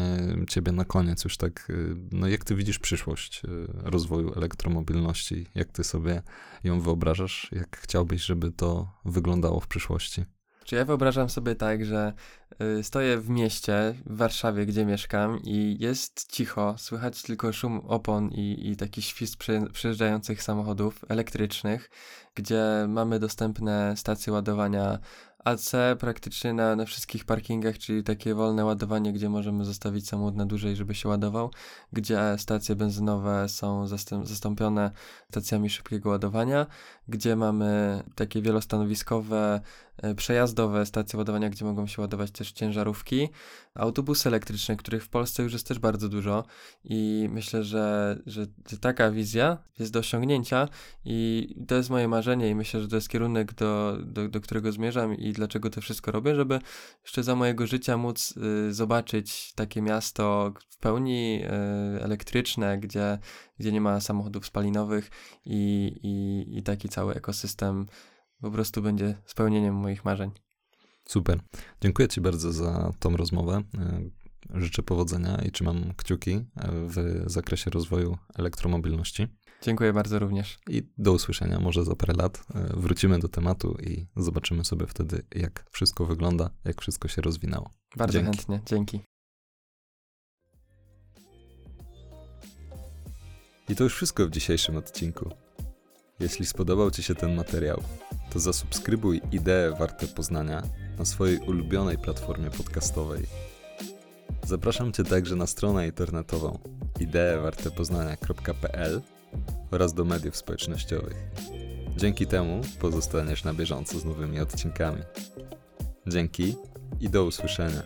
ciebie na koniec już tak, y, no jak ty widzisz przyszłość rozwoju elektromobilności? Jak ty sobie ją wyobrażasz? Jak chciałbyś, żeby to wyglądało w przyszłości? Czy ja wyobrażam sobie tak, że stoję w mieście, w Warszawie, gdzie mieszkam i jest cicho, słychać tylko szum opon i, i taki świst przejeżdżających samochodów elektrycznych, gdzie mamy dostępne stacje ładowania AC praktycznie na, na wszystkich parkingach, czyli takie wolne ładowanie, gdzie możemy zostawić samochód na dłużej, żeby się ładował, gdzie stacje benzynowe są zastąpione stacjami szybkiego ładowania, gdzie mamy takie wielostanowiskowe, przejazdowe stacje ładowania, gdzie mogą się ładować też ciężarówki, autobusy elektryczne, których w Polsce już jest też bardzo dużo i myślę, że, że taka wizja jest do osiągnięcia i to jest moje marzenie i myślę, że to jest kierunek, do, do, do którego zmierzam i dlaczego to wszystko robię, żeby jeszcze za mojego życia móc y, zobaczyć takie miasto w pełni y, elektryczne, gdzie, gdzie nie ma samochodów spalinowych i, i, i taki cały ekosystem po prostu będzie spełnieniem moich marzeń. Super. Dziękuję Ci bardzo za tą rozmowę. Y, życzę powodzenia i trzymam kciuki y, w zakresie rozwoju elektromobilności. Dziękuję bardzo również. I do usłyszenia, może za parę lat e, wrócimy do tematu i zobaczymy sobie wtedy, jak wszystko wygląda, jak wszystko się rozwinęło. Bardzo Dzięki. chętnie, dzięki. I to już wszystko w dzisiejszym odcinku. Jeśli spodobał Ci się ten materiał, to zasubskrybuj Idee Warte Poznania na swojej ulubionej platformie podcastowej. Zapraszam Cię także na stronę internetową ideewartepoznania.pl oraz do mediów społecznościowych. Dzięki temu pozostaniesz na bieżąco z nowymi odcinkami. Dzięki i do usłyszenia.